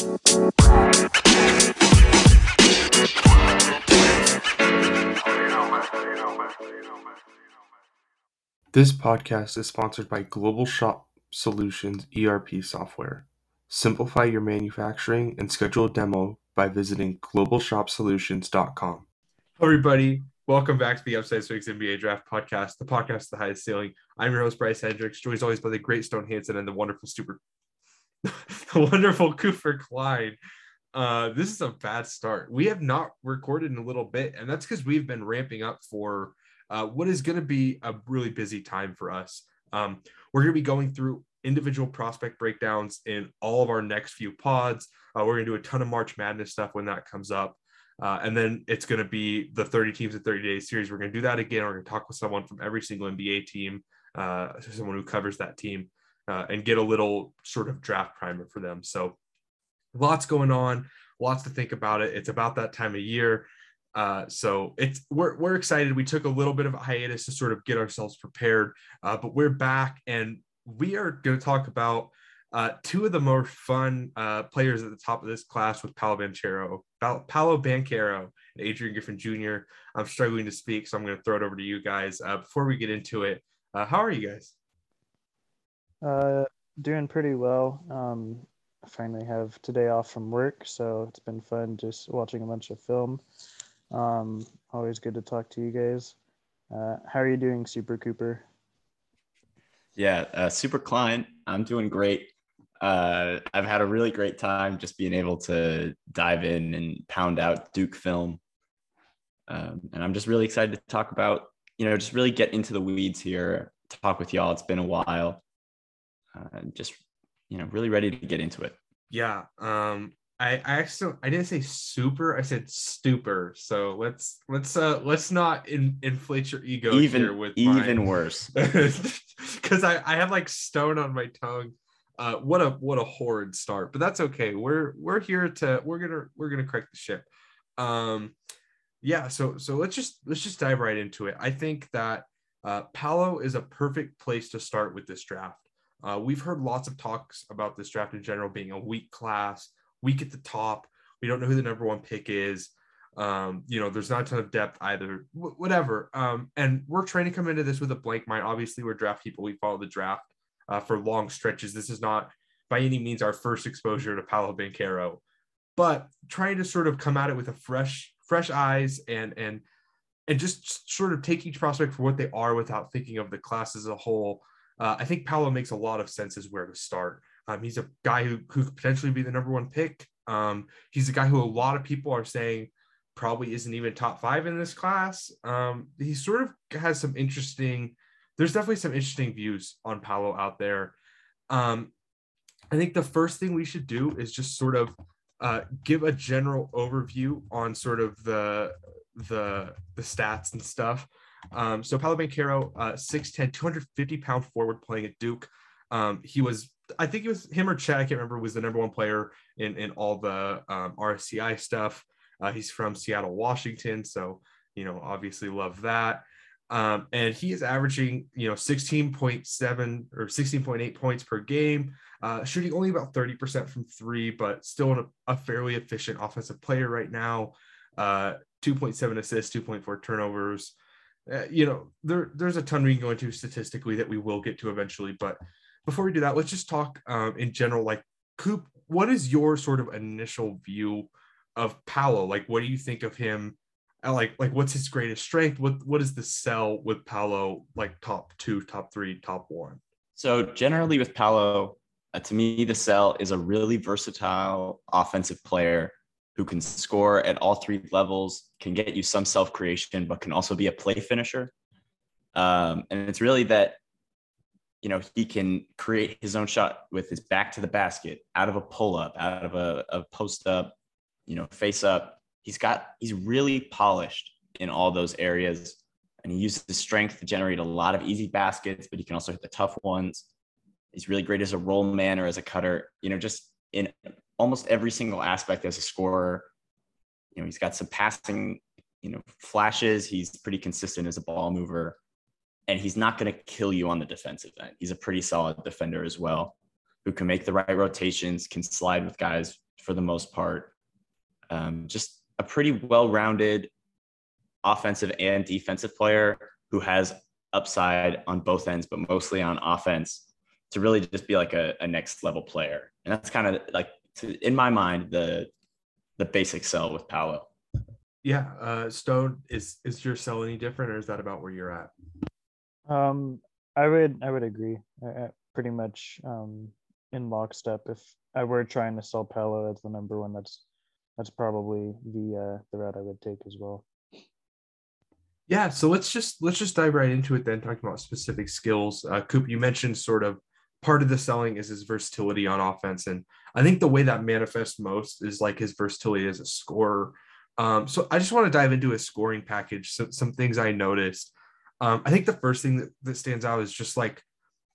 This podcast is sponsored by Global Shop Solutions ERP software. Simplify your manufacturing and schedule a demo by visiting globalshopsolutions.com. Everybody. Welcome back to the Upside Swings NBA Draft Podcast, the podcast with the highest ceiling. I'm your host, Bryce Hendricks, joined as always by the great Stone Hanson and the wonderful super, the wonderful Cooper Klein. Uh, this is a bad start. We have not recorded in a little bit, and that's because we've been ramping up for uh, what is going to be a really busy time for us. Um, we're going to be going through individual prospect breakdowns in all of our next few pods. Uh, we're going to do a ton of March Madness stuff when that comes up. Uh, and then it's going to be the 30 teams in 30 days series. We're going to do that again. We're going to talk with someone from every single NBA team, uh, someone who covers that team, uh, and get a little sort of draft primer for them. So lots going on, lots to think about it. It's about that time of year. Uh, so it's we're we're excited. We took a little bit of a hiatus to sort of get ourselves prepared, uh, but we're back and we are going to talk about uh, two of the more fun uh, players at the top of this class with Paolo Banchero, Paolo Banchero and Adrian Griffin Jr. I'm struggling to speak, so I'm going to throw it over to you guys. Uh, before we get into it, uh, how are you guys? Uh, doing pretty well. Um, I finally have today off from work, so it's been fun just watching a bunch of film. Um, always good to talk to you guys. Uh, how are you doing, Super Cooper? Yeah, uh, Super Klein. I'm doing great. Uh, I've had a really great time just being able to dive in and pound out Duke film. Um, and I'm just really excited to talk about, you know, just really get into the weeds here, talk with y'all. It's been a while. Uh, just, you know, really ready to get into it. Yeah. Um, I, I actually I didn't say super. I said stupor. So let's let's uh let's not in, inflate your ego even here with even mine. worse because I I have like stone on my tongue. Uh, what a what a horrid start, but that's okay. We're we're here to we're gonna we're gonna correct the ship. Um, yeah. So so let's just let's just dive right into it. I think that uh, Paolo is a perfect place to start with this draft. Uh, we've heard lots of talks about this draft in general being a weak class weak at the top. We don't know who the number one pick is. Um, you know, there's not a ton of depth either, w- whatever. Um, and we're trying to come into this with a blank mind. Obviously, we're draft people. We follow the draft uh, for long stretches. This is not by any means our first exposure to Paolo Banchero, but trying to sort of come at it with a fresh, fresh eyes and and and just sort of take each prospect for what they are without thinking of the class as a whole. Uh, I think Paolo makes a lot of sense as where to start. Um, he's a guy who, who could potentially be the number one pick. Um, he's a guy who a lot of people are saying probably isn't even top five in this class. Um, he sort of has some interesting, there's definitely some interesting views on Paolo out there. Um, I think the first thing we should do is just sort of uh, give a general overview on sort of the the the stats and stuff. Um, so Paolo Banchero, uh, 6'10, 250 pound forward playing at Duke. Um, he was I think it was him or Chet, I can't remember, was the number one player in, in all the um, RSCI stuff. Uh, he's from Seattle, Washington. So, you know, obviously love that. Um, and he is averaging, you know, 16.7 or 16.8 points per game, uh, shooting only about 30% from three, but still a, a fairly efficient offensive player right now. Uh, 2.7 assists, 2.4 turnovers. Uh, you know, there, there's a ton we can go into statistically that we will get to eventually, but before we do that, let's just talk um, in general. Like, Coop, what is your sort of initial view of Paolo? Like, what do you think of him? Uh, like, like what's his greatest strength? What what is the sell with Paolo? Like top two, top three, top one. So generally with Paolo, uh, to me, the sell is a really versatile offensive player who can score at all three levels, can get you some self creation, but can also be a play finisher. Um, and it's really that you know, he can create his own shot with his back to the basket, out of a pull up, out of a, a post up, you know, face up. He's got, he's really polished in all those areas. And he uses his strength to generate a lot of easy baskets, but he can also hit the tough ones. He's really great as a roll man or as a cutter, you know, just in almost every single aspect as a scorer. You know, he's got some passing, you know, flashes. He's pretty consistent as a ball mover and he's not going to kill you on the defensive end. He's a pretty solid defender as well, who can make the right rotations, can slide with guys for the most part. Um, just a pretty well-rounded offensive and defensive player who has upside on both ends, but mostly on offense to really just be like a, a next level player. And that's kind of like, to, in my mind, the the basic sell with Paolo. Yeah, uh, Stone is is your sell any different, or is that about where you're at? Um, I would I would agree. I pretty much um, in lockstep. If I were trying to sell Paolo as the number one, that's that's probably the uh, the route I would take as well. Yeah, so let's just let's just dive right into it then, talking about specific skills. Uh, Coop, you mentioned sort of part of the selling is his versatility on offense. And I think the way that manifests most is like his versatility as a scorer. Um, so I just want to dive into his scoring package. So, some things I noticed. Um, I think the first thing that, that stands out is just like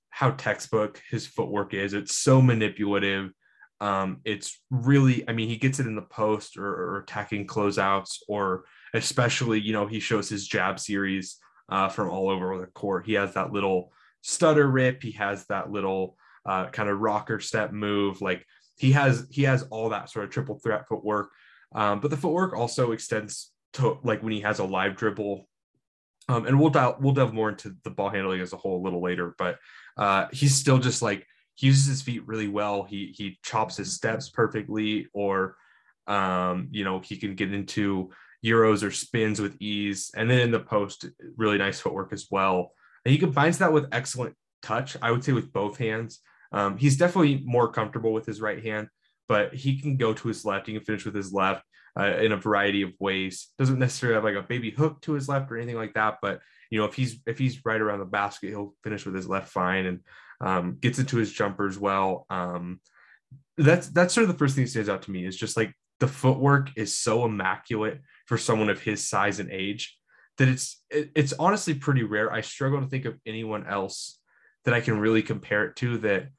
how textbook his footwork is. It's so manipulative. Um, it's really, I mean, he gets it in the post or, or attacking closeouts, or especially, you know, he shows his jab series uh, from all over the court. He has that little stutter rip. He has that little uh, kind of rocker step move. Like he has he has all that sort of triple threat footwork. Um, but the footwork also extends to like when he has a live dribble. Um, and we'll dial, we'll delve more into the ball handling as a whole a little later. But uh, he's still just like he uses his feet really well. He he chops his steps perfectly, or um, you know he can get into euros or spins with ease. And then in the post, really nice footwork as well. And he combines that with excellent touch, I would say, with both hands. Um, he's definitely more comfortable with his right hand, but he can go to his left. He can finish with his left uh, in a variety of ways. Doesn't necessarily have like a baby hook to his left or anything like that, but you know if he's if he's right around the basket, he'll finish with his left fine and um, gets into his jumpers well. Um, that's that's sort of the first thing that stands out to me is just like the footwork is so immaculate for someone of his size and age that it's it, it's honestly pretty rare. I struggle to think of anyone else that I can really compare it to that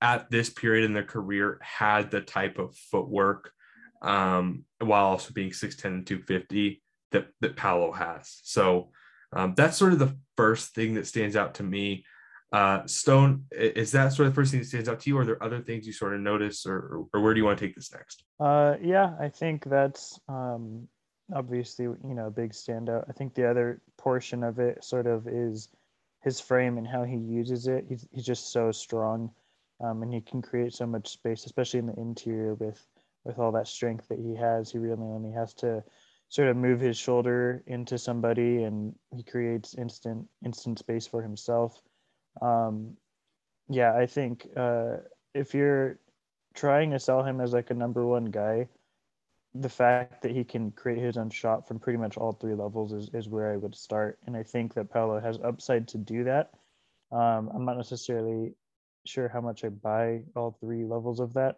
at this period in their career had the type of footwork um, while also being 6'10 and 250 that that Paolo has. So um, that's sort of the first thing that stands out to me. Uh, Stone, is that sort of the first thing that stands out to you? Or are there other things you sort of notice, or, or where do you want to take this next? Uh, yeah, I think that's um, obviously you know a big standout. I think the other portion of it sort of is his frame and how he uses it. He's he's just so strong, um, and he can create so much space, especially in the interior with with all that strength that he has. He really only has to sort of move his shoulder into somebody, and he creates instant instant space for himself. Um, yeah, I think uh, if you're trying to sell him as like a number one guy, the fact that he can create his own shot from pretty much all three levels is, is where I would start. And I think that Paolo has upside to do that. Um, I'm not necessarily sure how much I buy all three levels of that.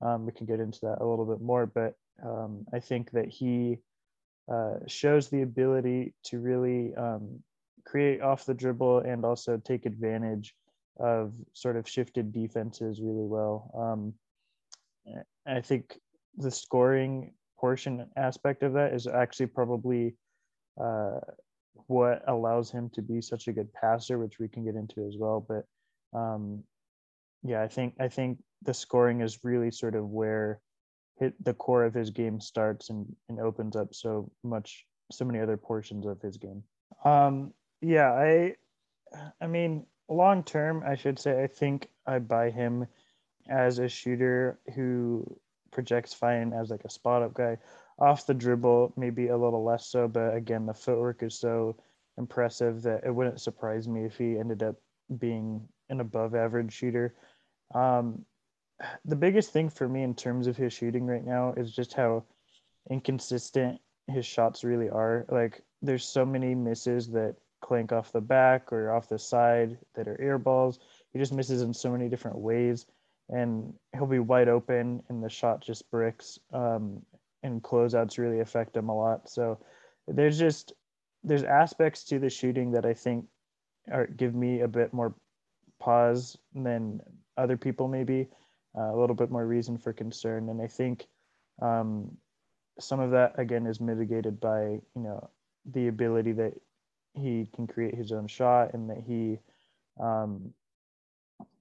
Um, we can get into that a little bit more, but um, I think that he uh, shows the ability to really um, create off the dribble and also take advantage of sort of shifted defenses really well. Um, I think the scoring portion aspect of that is actually probably uh, what allows him to be such a good passer, which we can get into as well. But um, yeah, I think I think the scoring is really sort of where hit the core of his game starts and, and opens up so much so many other portions of his game. Um, yeah, I I mean long term, I should say I think I buy him as a shooter who projects fine as like a spot up guy. Off the dribble, maybe a little less so, but again, the footwork is so impressive that it wouldn't surprise me if he ended up being an above average shooter. Um, the biggest thing for me in terms of his shooting right now is just how inconsistent his shots really are. Like, there's so many misses that clank off the back or off the side that are air balls. He just misses in so many different ways and he'll be wide open and the shot just bricks um, and closeouts really affect him a lot so there's just there's aspects to the shooting that i think are give me a bit more pause than other people maybe uh, a little bit more reason for concern and i think um, some of that again is mitigated by you know the ability that he can create his own shot and that he um,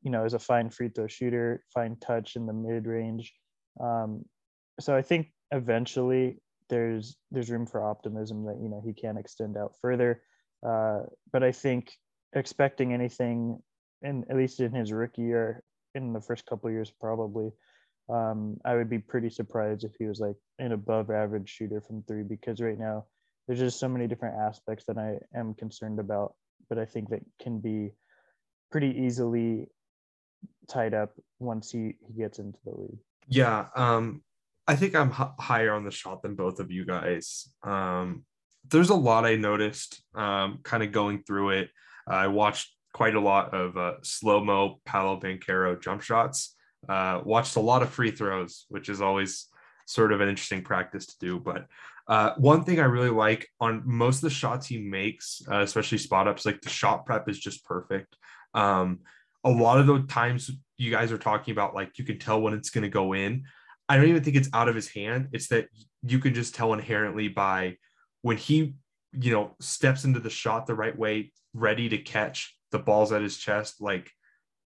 you know, is a fine free throw shooter, fine touch in the mid range. Um, so I think eventually there's there's room for optimism that you know he can extend out further. Uh, but I think expecting anything, in at least in his rookie year, in the first couple years, probably, um, I would be pretty surprised if he was like an above average shooter from three because right now there's just so many different aspects that I am concerned about, but I think that can be pretty easily tied up once he, he gets into the league. Yeah, um, I think I'm h- higher on the shot than both of you guys. Um, there's a lot I noticed um, kind of going through it. I watched quite a lot of uh, slow mo Paolo Banchero jump shots. Uh, watched a lot of free throws, which is always sort of an interesting practice to do. But uh, one thing I really like on most of the shots he makes, uh, especially spot ups, like the shot prep is just perfect. Um, a lot of the times you guys are talking about, like you can tell when it's going to go in. I don't even think it's out of his hand. It's that you can just tell inherently by when he, you know, steps into the shot the right way, ready to catch the balls at his chest, like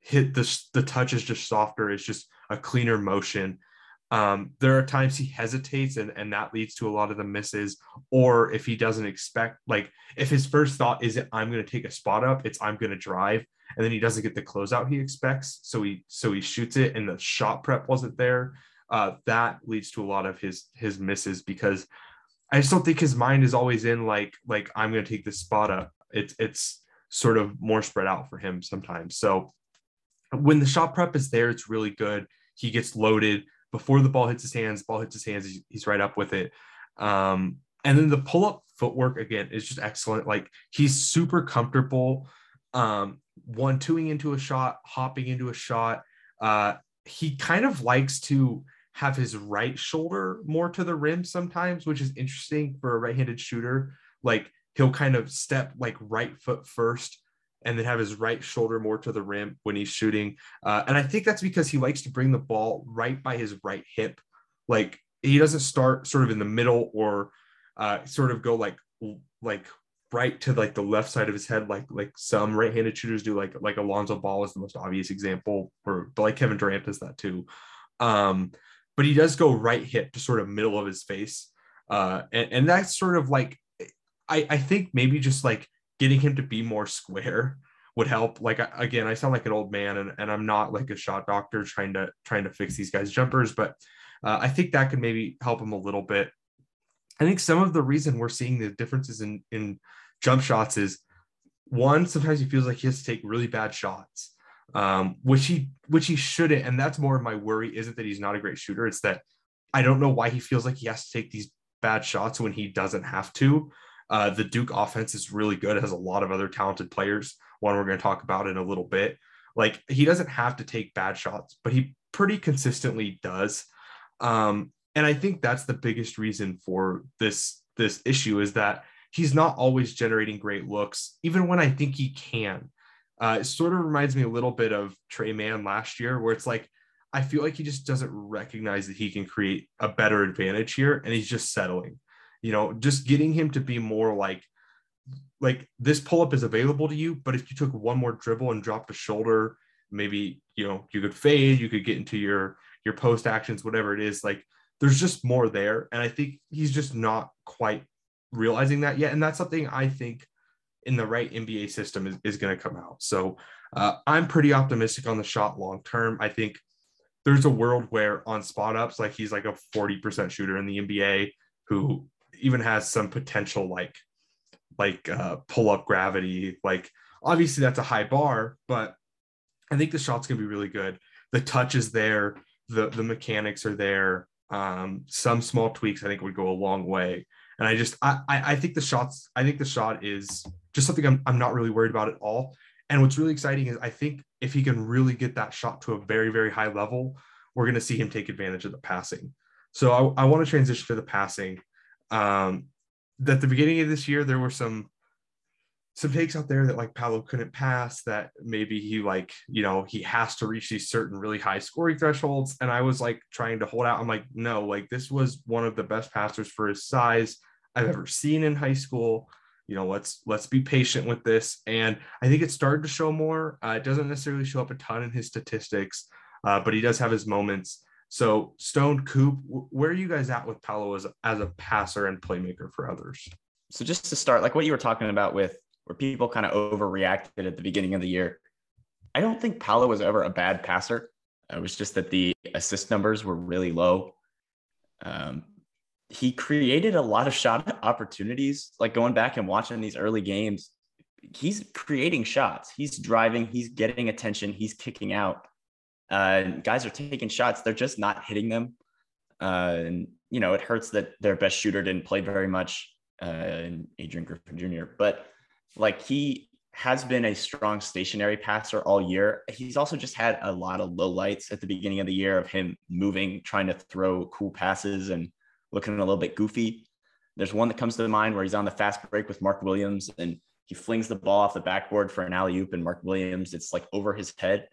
hit the the touch is just softer. It's just a cleaner motion. Um, there are times he hesitates and, and that leads to a lot of the misses. Or if he doesn't expect, like if his first thought is I'm going to take a spot up, it's I'm going to drive, and then he doesn't get the closeout he expects, so he so he shoots it, and the shot prep wasn't there. Uh, that leads to a lot of his his misses because I just don't think his mind is always in like like I'm going to take this spot up. It's it's sort of more spread out for him sometimes. So when the shot prep is there, it's really good. He gets loaded before the ball hits his hands. Ball hits his hands, he's, right up with it. Um, and then the pull up footwork again is just excellent. Like he's super comfortable. Um, one twoing into a shot, hopping into a shot. Uh, he kind of likes to have his right shoulder more to the rim sometimes, which is interesting for a right-handed shooter. Like he'll kind of step like right foot first and then have his right shoulder more to the rim when he's shooting. Uh, and I think that's because he likes to bring the ball right by his right hip. Like he doesn't start sort of in the middle or uh, sort of go like like right to like the left side of his head, like like some right-handed shooters do. Like like Alonzo Ball is the most obvious example, or like Kevin Durant does that too. Um, but he does go right hip to sort of middle of his face, uh, and and that's sort of like I I think maybe just like getting him to be more square would help. Like again, I sound like an old man, and, and I'm not like a shot doctor trying to trying to fix these guys' jumpers, but uh, I think that could maybe help him a little bit. I think some of the reason we're seeing the differences in in jump shots is one sometimes he feels like he has to take really bad shots, um, which he which he shouldn't, and that's more of my worry. Isn't that he's not a great shooter? It's that I don't know why he feels like he has to take these bad shots when he doesn't have to. Uh, the Duke offense is really good. It has a lot of other talented players. One we're going to talk about in a little bit. Like he doesn't have to take bad shots, but he pretty consistently does. Um, and I think that's the biggest reason for this this issue is that he's not always generating great looks, even when I think he can. Uh, it sort of reminds me a little bit of Tre Mann last year, where it's like I feel like he just doesn't recognize that he can create a better advantage here, and he's just settling you know, just getting him to be more like like this pull up is available to you, but if you took one more dribble and dropped a shoulder, maybe you know you could fade, you could get into your your post actions, whatever it is. Like there's just more there, and I think he's just not quite realizing that yet, and that's something I think in the right NBA system is, is going to come out. So uh, I'm pretty optimistic on the shot long term. I think there's a world where on spot ups, like he's like a 40% shooter in the NBA who even has some potential like like uh, pull up gravity. Like obviously that's a high bar, but I think the shot's gonna be really good. The touch is there, the the mechanics are there. Um, some small tweaks I think would go a long way. And I just I I think the shots I think the shot is just something I'm I'm not really worried about at all. And what's really exciting is I think if he can really get that shot to a very very high level, we're going to see him take advantage of the passing. So I, I want to transition to the passing. Um, at the beginning of this year, there were some some takes out there that like Paolo couldn't pass, that maybe he like, you know, he has to reach these certain really high scoring thresholds. And I was like trying to hold out. I'm like, no, like this was one of the best passers for his size I've ever seen in high school. You know, let's let's be patient with this. And I think it started to show more. Uh, it doesn't necessarily show up a ton in his statistics, uh, but he does have his moments. So Stone Coop, where are you guys at with Paolo as, as a passer and playmaker for others? So just to start, like what you were talking about with where people kind of overreacted at the beginning of the year, I don't think Paolo was ever a bad passer. It was just that the assist numbers were really low. Um, he created a lot of shot opportunities. Like going back and watching these early games, he's creating shots. He's driving. He's getting attention. He's kicking out. Uh, guys are taking shots. They're just not hitting them. Uh, and you know, it hurts that their best shooter didn't play very much, uh, Adrian Griffin Jr. But like he has been a strong stationary passer all year. He's also just had a lot of low lights at the beginning of the year of him moving, trying to throw cool passes and looking a little bit goofy. There's one that comes to mind where he's on the fast break with Mark Williams and he flings the ball off the backboard for an alley oop, and Mark Williams, it's like over his head.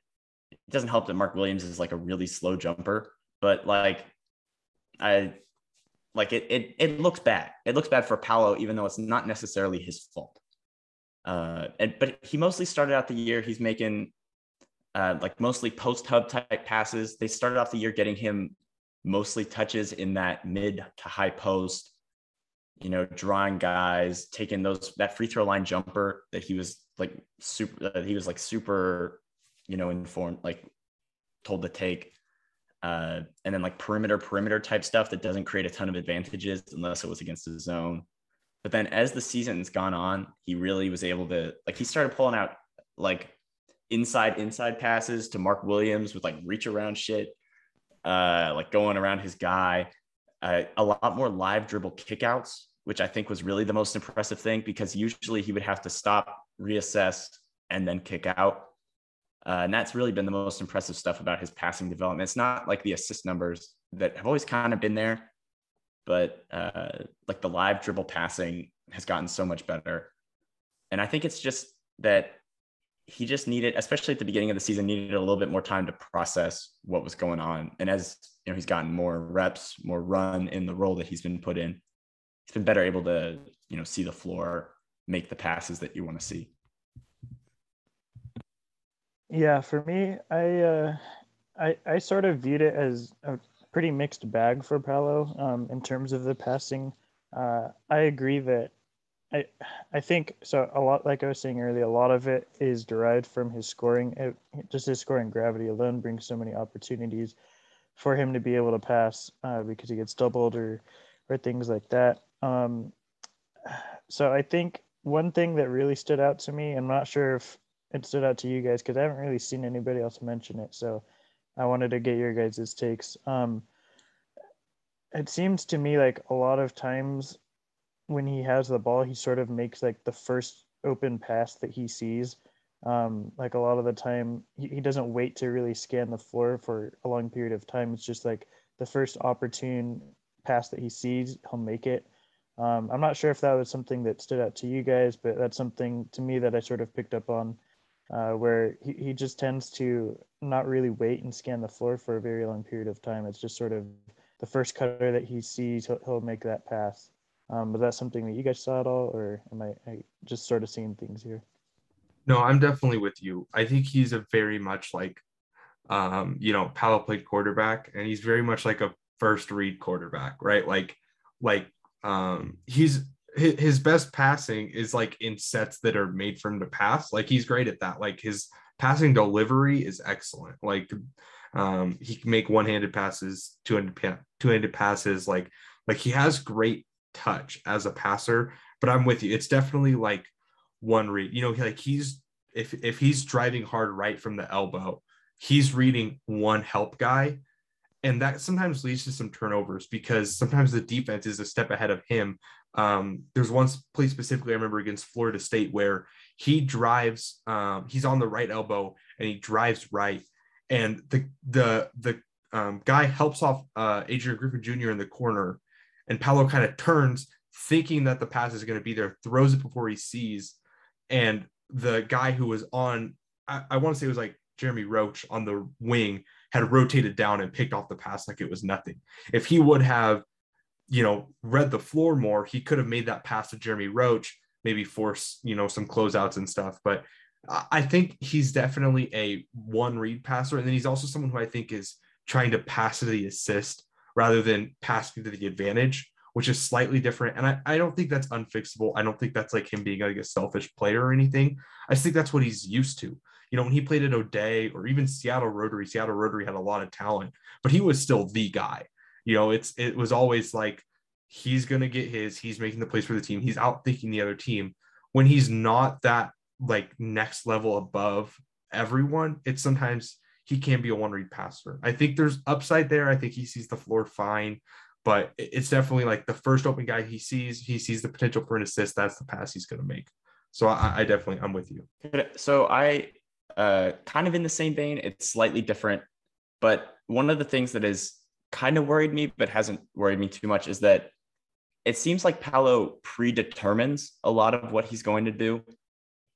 It doesn't help that Mark Williams is like a really slow jumper, but like I like it it it looks bad. It looks bad for Paolo, even though it's not necessarily his fault. Uh, and but he mostly started out the year. He's making uh, like mostly post hub type passes. They started off the year getting him mostly touches in that mid to high post you know, drawing guys, taking those that free throw line jumper that he was like super, uh, he was like super, you know, informed, like told to take, uh, and then like perimeter perimeter type stuff that doesn't create a ton of advantages unless it was against the zone. But then as the season's gone on, he really was able to like he started pulling out like inside inside passes to Mark Williams with like reach around shit, uh, like going around his guy. Uh, a lot more live dribble kickouts which I think was really the most impressive thing because usually he would have to stop, reassess, and then kick out. Uh, and that's really been the most impressive stuff about his passing development. It's not like the assist numbers that have always kind of been there, but uh, like the live dribble passing has gotten so much better. And I think it's just that he just needed, especially at the beginning of the season, needed a little bit more time to process what was going on. And as you know, he's gotten more reps, more run in the role that he's been put in he's been better able to you know see the floor, make the passes that you want to see. Yeah, for me, I uh, I I sort of viewed it as a pretty mixed bag for Paolo um, in terms of the passing. Uh, I agree that I I think so. A lot, like I was saying earlier, a lot of it is derived from his scoring. It, just his scoring gravity alone brings so many opportunities for him to be able to pass uh, because he gets doubled or or things like that. Um, so I think one thing that really stood out to me, I'm not sure if it stood out to you guys because I haven't really seen anybody else mention it. So I wanted to get your guys' takes. Um, it seems to me like a lot of times when he has the ball, he sort of makes like the first open pass that he sees. Um, like a lot of the time, he, he doesn't wait to really scan the floor for a long period of time. It's just like the first opportune pass that he sees, he'll make it. Um, I'm not sure if that was something that stood out to you guys, but that's something to me that I sort of picked up on, uh, where he, he just tends to not really wait and scan the floor for a very long period of time. It's just sort of the first cutter that he sees, he'll, he'll make that pass. Um, was that something that you guys saw at all, or am I, I just sort of seeing things here? No, I'm definitely with you. I think he's a very much like, um, you know, Paolo played quarterback, and he's very much like a first read quarterback, right? Like, like um, he's his best passing is like in sets that are made for him to pass. Like he's great at that. Like his passing delivery is excellent. Like um, he can make one-handed passes, two-handed two-handed passes. Like like he has great touch as a passer. But I'm with you. It's definitely like one read. You know, like he's if if he's driving hard right from the elbow, he's reading one help guy and that sometimes leads to some turnovers because sometimes the defense is a step ahead of him. Um, there's one play specifically I remember against Florida State where he drives, um, he's on the right elbow and he drives right, and the the the um, guy helps off uh, Adrian Griffin Jr. in the corner, and Paolo kind of turns thinking that the pass is going to be there, throws it before he sees, and the guy who was on, I, I want to say it was like Jeremy Roach on the wing had rotated down and picked off the pass like it was nothing. If he would have, you know, read the floor more, he could have made that pass to Jeremy Roach, maybe force, you know, some closeouts and stuff. But I think he's definitely a one read passer. And then he's also someone who I think is trying to pass to the assist rather than passing to the advantage, which is slightly different. And I, I don't think that's unfixable. I don't think that's like him being like a selfish player or anything. I think that's what he's used to. You know, when he played at O'Dea or even Seattle Rotary, Seattle Rotary had a lot of talent, but he was still the guy. You know, it's it was always like he's gonna get his, he's making the plays for the team, he's outthinking the other team. When he's not that like next level above everyone, it's sometimes he can be a one read passer. I think there's upside there. I think he sees the floor fine, but it's definitely like the first open guy he sees, he sees the potential for an assist. That's the pass he's going to make. So I, I, definitely, I'm with you. So I, uh, kind of in the same vein, it's slightly different, but one of the things that has kind of worried me, but hasn't worried me too much is that it seems like Paolo predetermines a lot of what he's going to do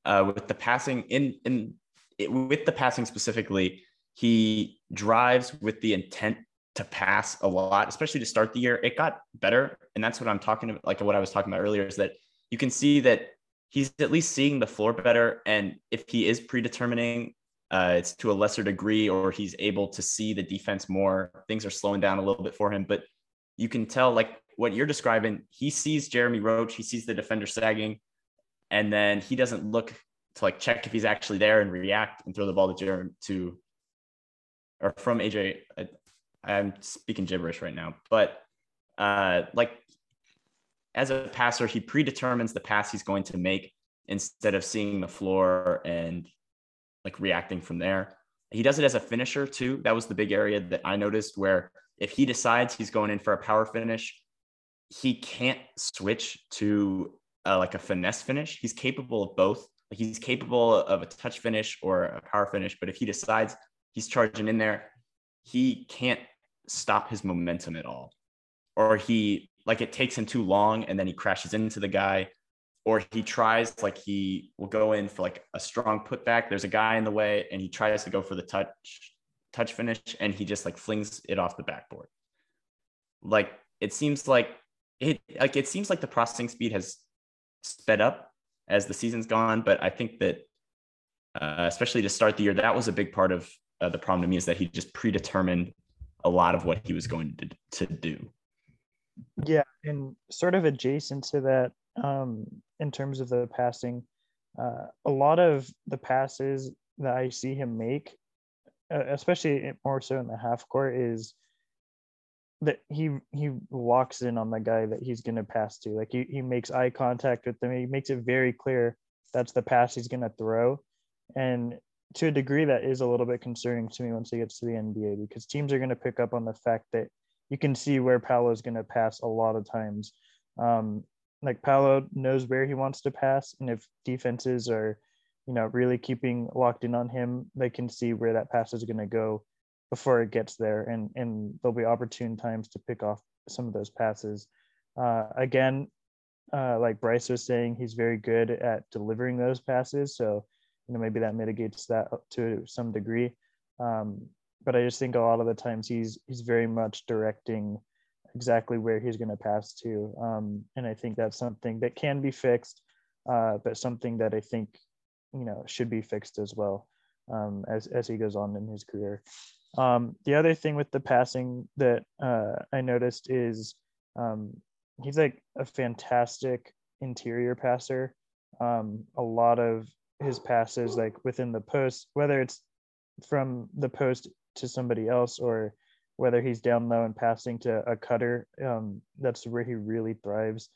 uh, with the passing in, in it, with the passing specifically he drives with the intent to pass a lot, especially to start the year. It got better. And that's what I'm talking about. Like what I was talking about earlier is that you can see that he's at least seeing the floor better. And if he is predetermining, uh, it's to a lesser degree, or he's able to see the defense more. Things are slowing down a little bit for him. But you can tell, like what you're describing, he sees Jeremy Roach, he sees the defender sagging, and then he doesn't look to like check if he's actually there and react and throw the ball to Jeremy to or from AJ. I, I'm speaking gibberish right now, but uh, like as a passer, he predetermines the pass he's going to make instead of seeing the floor and like reacting from there. He does it as a finisher too. That was the big area that I noticed where if he decides he's going in for a power finish, he can't switch to uh, like a finesse finish. He's capable of both. Like he's capable of a touch finish or a power finish. But if he decides he's charging in there. He can't stop his momentum at all. Or he, like, it takes him too long and then he crashes into the guy. Or he tries, like, he will go in for like a strong putback. There's a guy in the way and he tries to go for the touch, touch finish and he just like flings it off the backboard. Like, it seems like it, like, it seems like the processing speed has sped up as the season's gone. But I think that, uh, especially to start the year, that was a big part of uh, the problem to me is that he just predetermined a lot of what he was going to, to do. Yeah, and sort of adjacent to that, um, in terms of the passing, uh, a lot of the passes that I see him make, uh, especially more so in the half court, is that he he walks in on the guy that he's going to pass to. Like he, he makes eye contact with them. He makes it very clear that's the pass he's going to throw. And to a degree that is a little bit concerning to me once he gets to the NBA because teams are going to pick up on the fact that you can see where Paolo is going to pass a lot of times. Um, like Paolo knows where he wants to pass, and if defenses are, you know, really keeping locked in on him, they can see where that pass is going to go before it gets there, and and there'll be opportune times to pick off some of those passes. Uh, again, uh, like Bryce was saying, he's very good at delivering those passes, so you know maybe that mitigates that to some degree um, but i just think a lot of the times he's he's very much directing exactly where he's going to pass to. Um, and i think that's something that can be fixed uh, but something that i think you know should be fixed as well um, as, as he goes on in his career. Um, the other thing with the passing that uh, i noticed is um, he's like a fantastic interior passer. Um, a lot of his passes like within the post, whether it's from the post to somebody else or whether he's down low and passing to a cutter. Um, that's where he really thrives.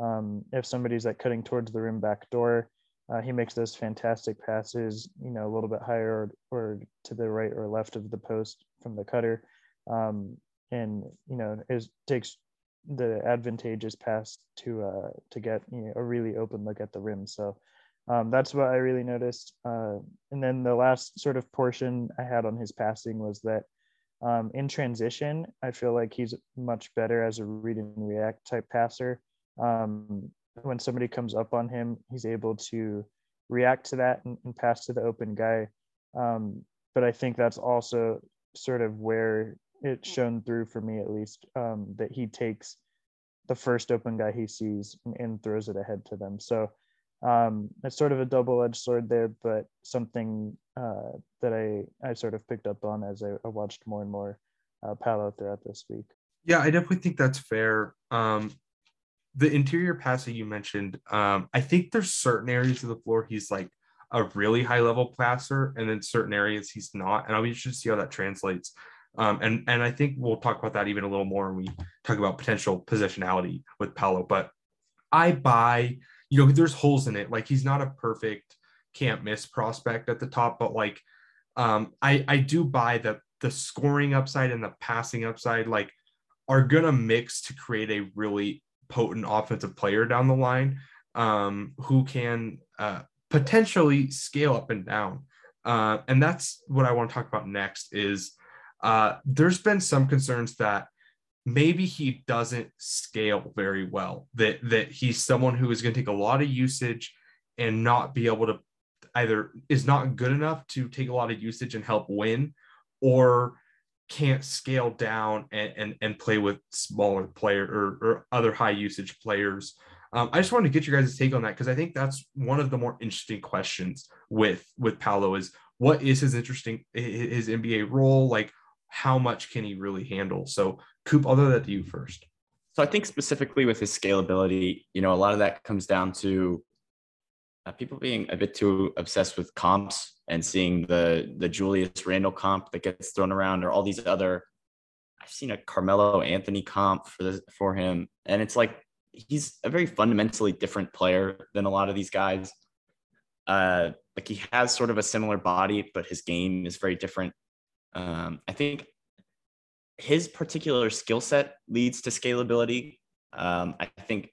Um, if somebody's like cutting towards the rim back door, uh, he makes those fantastic passes, you know, a little bit higher or, or to the right or left of the post from the cutter. Um, and, you know, it takes the advantageous pass to uh, to get you know, a really open look at the rim. So um, that's what I really noticed. Uh, and then the last sort of portion I had on his passing was that um, in transition, I feel like he's much better as a read and react type passer. Um, when somebody comes up on him, he's able to react to that and, and pass to the open guy. Um, but I think that's also sort of where it's shown through for me, at least, um, that he takes the first open guy he sees and, and throws it ahead to them. So um, it's sort of a double-edged sword there, but something uh, that I I sort of picked up on as I, I watched more and more uh, Paolo throughout this week. Yeah, I definitely think that's fair. Um, the interior passer you mentioned, um, I think there's certain areas of the floor he's like a really high level passer, and then certain areas he's not. And I'll be interested to see how that translates. Um, and and I think we'll talk about that even a little more when we talk about potential positionality with Paolo. But I buy, you know, there's holes in it. Like he's not a perfect can't miss prospect at the top, but like um, I I do buy that the scoring upside and the passing upside like are gonna mix to create a really potent offensive player down the line um, who can uh, potentially scale up and down. Uh, and that's what I want to talk about next is uh, there's been some concerns that maybe he doesn't scale very well, that, that he's someone who is going to take a lot of usage and not be able to either is not good enough to take a lot of usage and help win or can't scale down and, and, and play with smaller player or, or other high usage players. Um, I just wanted to get your guys' take on that because I think that's one of the more interesting questions with with Paolo is what is his interesting his NBA role like how much can he really handle? So Coop, I'll throw that to you first. So I think specifically with his scalability, you know, a lot of that comes down to uh, people being a bit too obsessed with comps and seeing the the Julius Randle comp that gets thrown around or all these other. I've seen a Carmelo Anthony comp for this for him, and it's like he's a very fundamentally different player than a lot of these guys. Uh, like he has sort of a similar body, but his game is very different. Um, I think his particular skill set leads to scalability. Um, I think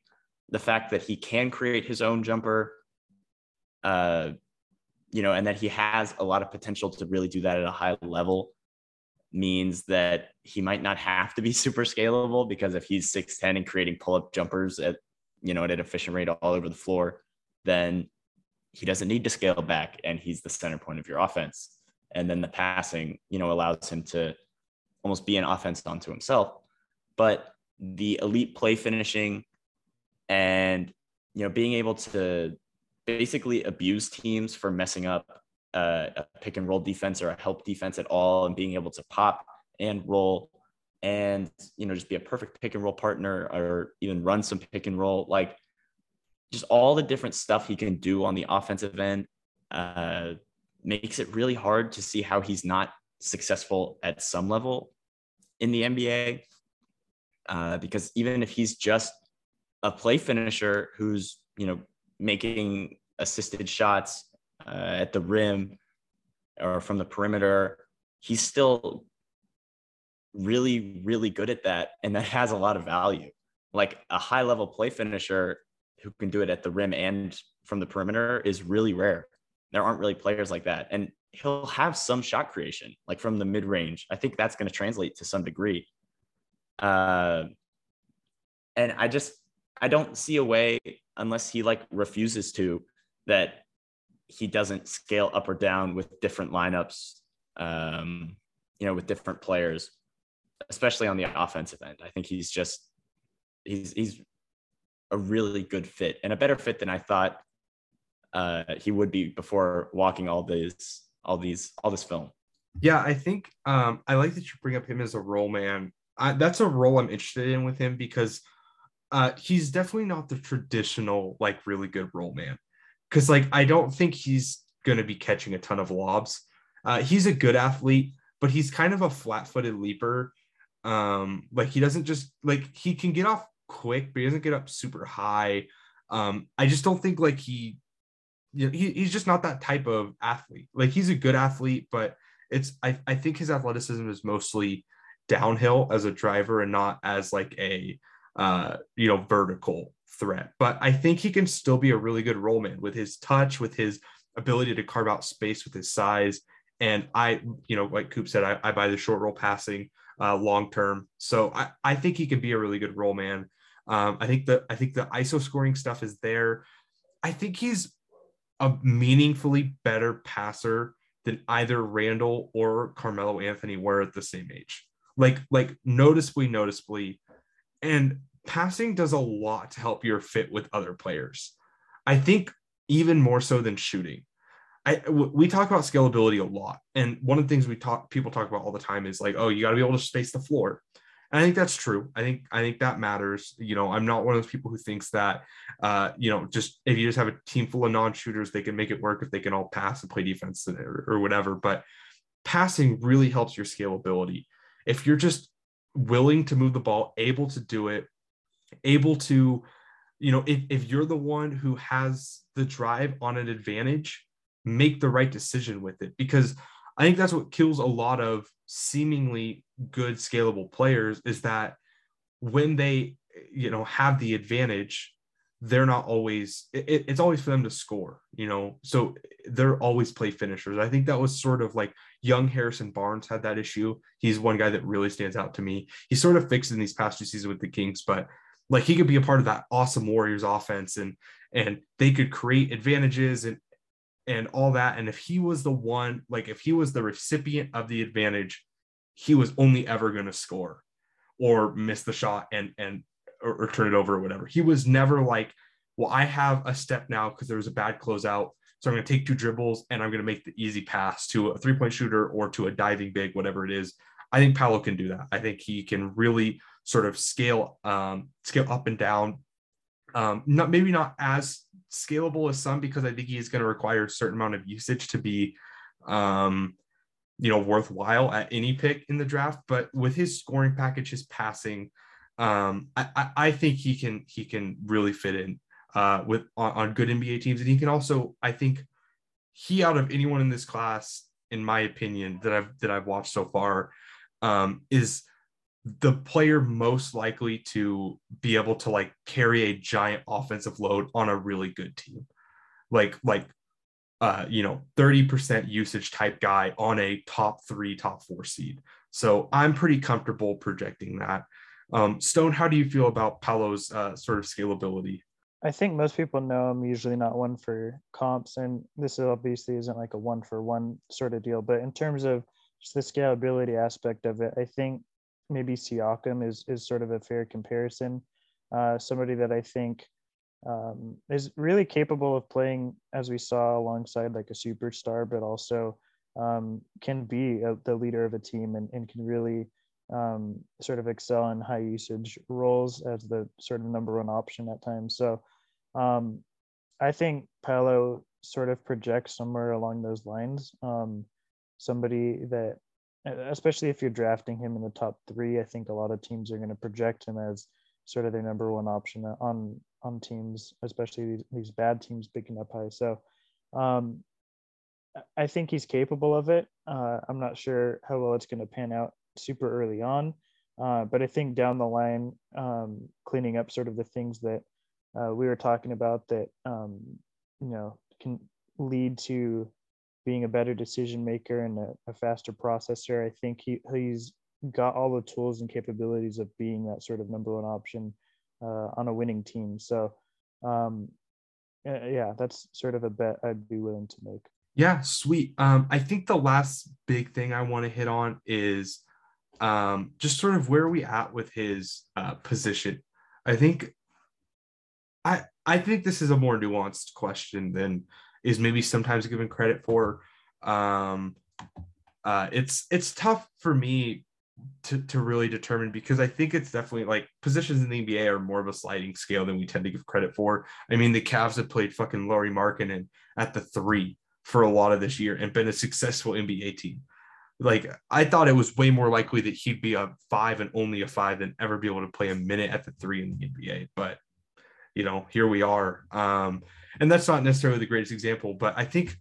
the fact that he can create his own jumper uh, you know, and that he has a lot of potential to really do that at a high level means that he might not have to be super scalable because if he's 6'10 and creating pull-up jumpers at you know at an efficient rate all over the floor, then he doesn't need to scale back and he's the center point of your offense. And then the passing, you know, allows him to almost be an offense onto himself. But the elite play finishing and you know being able to basically abuse teams for messing up uh, a pick and roll defense or a help defense at all and being able to pop and roll and you know just be a perfect pick and roll partner or even run some pick and roll like just all the different stuff he can do on the offensive end uh, makes it really hard to see how he's not successful at some level in the NBA. Uh, because even if he's just a play finisher who's you know making assisted shots uh, at the rim or from the perimeter. He's still really, really good at that. And that has a lot of value. Like a high level play finisher who can do it at the rim and from the perimeter is really rare. There aren't really players like that. And he'll have some shot creation, like from the mid range. I think that's going to translate to some degree. Uh, and I just, I don't see a way unless he like refuses to that he doesn't scale up or down with different lineups um, you know with different players especially on the offensive end. I think he's just he's he's a really good fit and a better fit than i thought uh, he would be before walking all these all these all this film. Yeah i think um, i like that you bring up him as a roll man. I, that's a role i'm interested in with him because uh, he's definitely not the traditional like really good roll man because like I don't think he's going to be catching a ton of lobs. Uh, he's a good athlete, but he's kind of a flat-footed leaper. Um, like he doesn't just like he can get off quick, but he doesn't get up super high. Um, I just don't think like he, you know, he he's just not that type of athlete. Like he's a good athlete, but it's I I think his athleticism is mostly downhill as a driver and not as like a uh, you know, vertical threat. But I think he can still be a really good roll man with his touch, with his ability to carve out space with his size. And I, you know, like Coop said, I, I buy the short roll passing uh, long term. So I, I think he can be a really good roll man. Um, I think the I think the ISO scoring stuff is there. I think he's a meaningfully better passer than either Randle or Carmelo Anthony were at the same age. Like like noticeably, noticeably and passing does a lot to help your fit with other players. I think even more so than shooting. I we talk about scalability a lot, and one of the things we talk people talk about all the time is like, oh, you got to be able to space the floor. And I think that's true. I think I think that matters. You know, I'm not one of those people who thinks that, uh, you know, just if you just have a team full of non-shooters, they can make it work if they can all pass and play defense or, or whatever. But passing really helps your scalability. If you're just willing to move the ball, able to do it, able to, you know, if, if you're the one who has the drive on an advantage, make the right decision with it. Because I think that's what kills a lot of seemingly good scalable players is that when they you know have the advantage they're not always it, it's always for them to score you know? So they're always play finishers. I think that was sort of like young harrison barnes had that issue. He's one guy that really stands out to me. He's sort of fixed in these past two seasons with the kings but like he could be a part of that awesome warriors offense and and they could create advantages and and all that. And if he was the one, like if he was the recipient of the advantage, he was only ever going to score or miss the shot and and or, or, turn it over or whatever. He was never like, well, I have a step now because there was a bad closeout. So I'm going to take two dribbles and I'm going to make the easy pass to a three point shooter or to a diving big, whatever it is. I think Paolo can do that. I think he can really sort of scale um, scale up and down. Um, not maybe not as scalable as some because I think he's going to require a certain amount of usage to be, um, you know, worthwhile at any pick in the draft. But with his scoring package, his passing, um, I, I think he can he can really fit in uh, with on, on good NBA teams, and he can also I think he out of anyone in this class, in my opinion, that I've that I've watched so far, um, is the player most likely to be able to like carry a giant offensive load on a really good team. Like like uh you know 30% usage type guy on a top 3 top 4 seed. So i'm pretty comfortable projecting that um stone how do you feel about paolo's uh, sort of scalability i think most people know i'm usually not one for comps and this obviously isn't like a one for one sort of deal but in terms of just the scalability aspect of it i think maybe Siakam is is sort of a fair comparison. Uh, somebody that I think um, is really capable of playing, as we saw, alongside like a superstar, but also um, can be a, the leader of a team and, and can really um, sort of excel in high usage roles as the sort of number one option at times. So um, I think Paolo sort of projects somewhere along those lines. Um, somebody that especially if you're drafting him in the top three. I think a lot of teams are going to project him as sort of their number one option on on teams, especially these, these bad teams picking up high. So um, I think he's capable of it. Uh, I'm not sure how well it's going to pan out super early on, uh, but I think down the line, um, cleaning up sort of the things that uh, we were talking about that um, you know can lead to being a better decision maker and a, a faster processor. I think he, he's got all the tools and capabilities of being that sort of number one option uh, on a winning team. So, um, yeah, that's sort of a bet I'd be willing to make. Yeah, sweet. Um, I think the last big thing I want to hit on is um, just sort of where are we at with his uh, position. I think I I think this is a more nuanced question than is maybe sometimes given credit for. Um, uh, it's it's tough for me to, to really determine because I think it's definitely like positions in the NBA are more of a sliding scale than we tend to give credit for. I mean, the Cavs have played fucking Lauri Markkanen at the three for a lot of this year and been a successful NBA team. Like I thought it was way more likely that he'd be a five and only a five than ever be able to play a minute at the three in the NBA. But you know, here we are. Um, and that's not necessarily the greatest example, but I think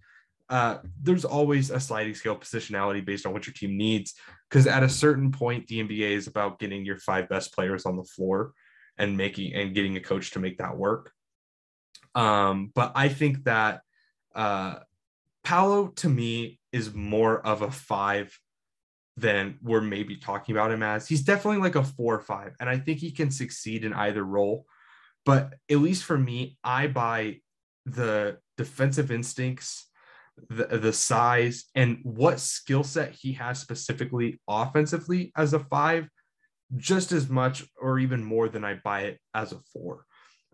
uh, there's always a sliding scale positionality based on what your team needs. Because at a certain point, the NBA is about getting your five best players on the floor and making and getting a coach to make that work. Um, but I think that uh, Paolo to me is more of a five than we're maybe talking about him as. He's definitely like a four or five, and I think he can succeed in either role. But at least for me, I buy the defensive instincts, the, the size, and what skill set he has specifically offensively as a five, just as much or even more than I buy it as a four.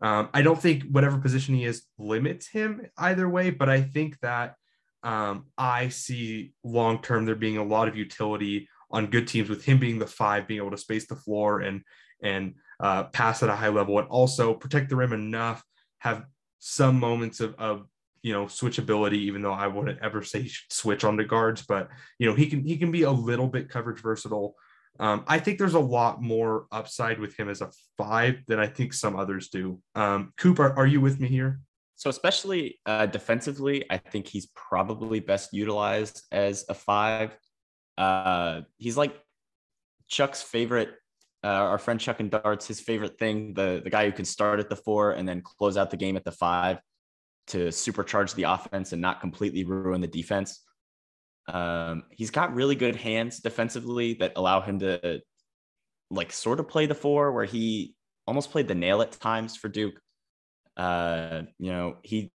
Um, I don't think whatever position he is limits him either way, but I think that Um, I see long term there being a lot of utility on good teams with him being the five, being able to space the floor and and uh, pass at a high level, and also protect the rim enough, have some moments of, of you know switchability even though i wouldn't ever say switch on the guards but you know he can he can be a little bit coverage versatile. Um, i think there's a lot more upside with him as a five than i think some others do. Um, cooper are you with me here so especially uh, defensively i think he's probably best utilized as a five uh, he's like chuck's favorite uh, our friend chuck and darts his favorite thing the the guy who can start at the four and then close out the game at the five to supercharge the offense and not completely ruin the defense. Um, he's got really good hands defensively that allow him to like sort of play the four where he almost played the nail at times for Duke. Uh, you know, he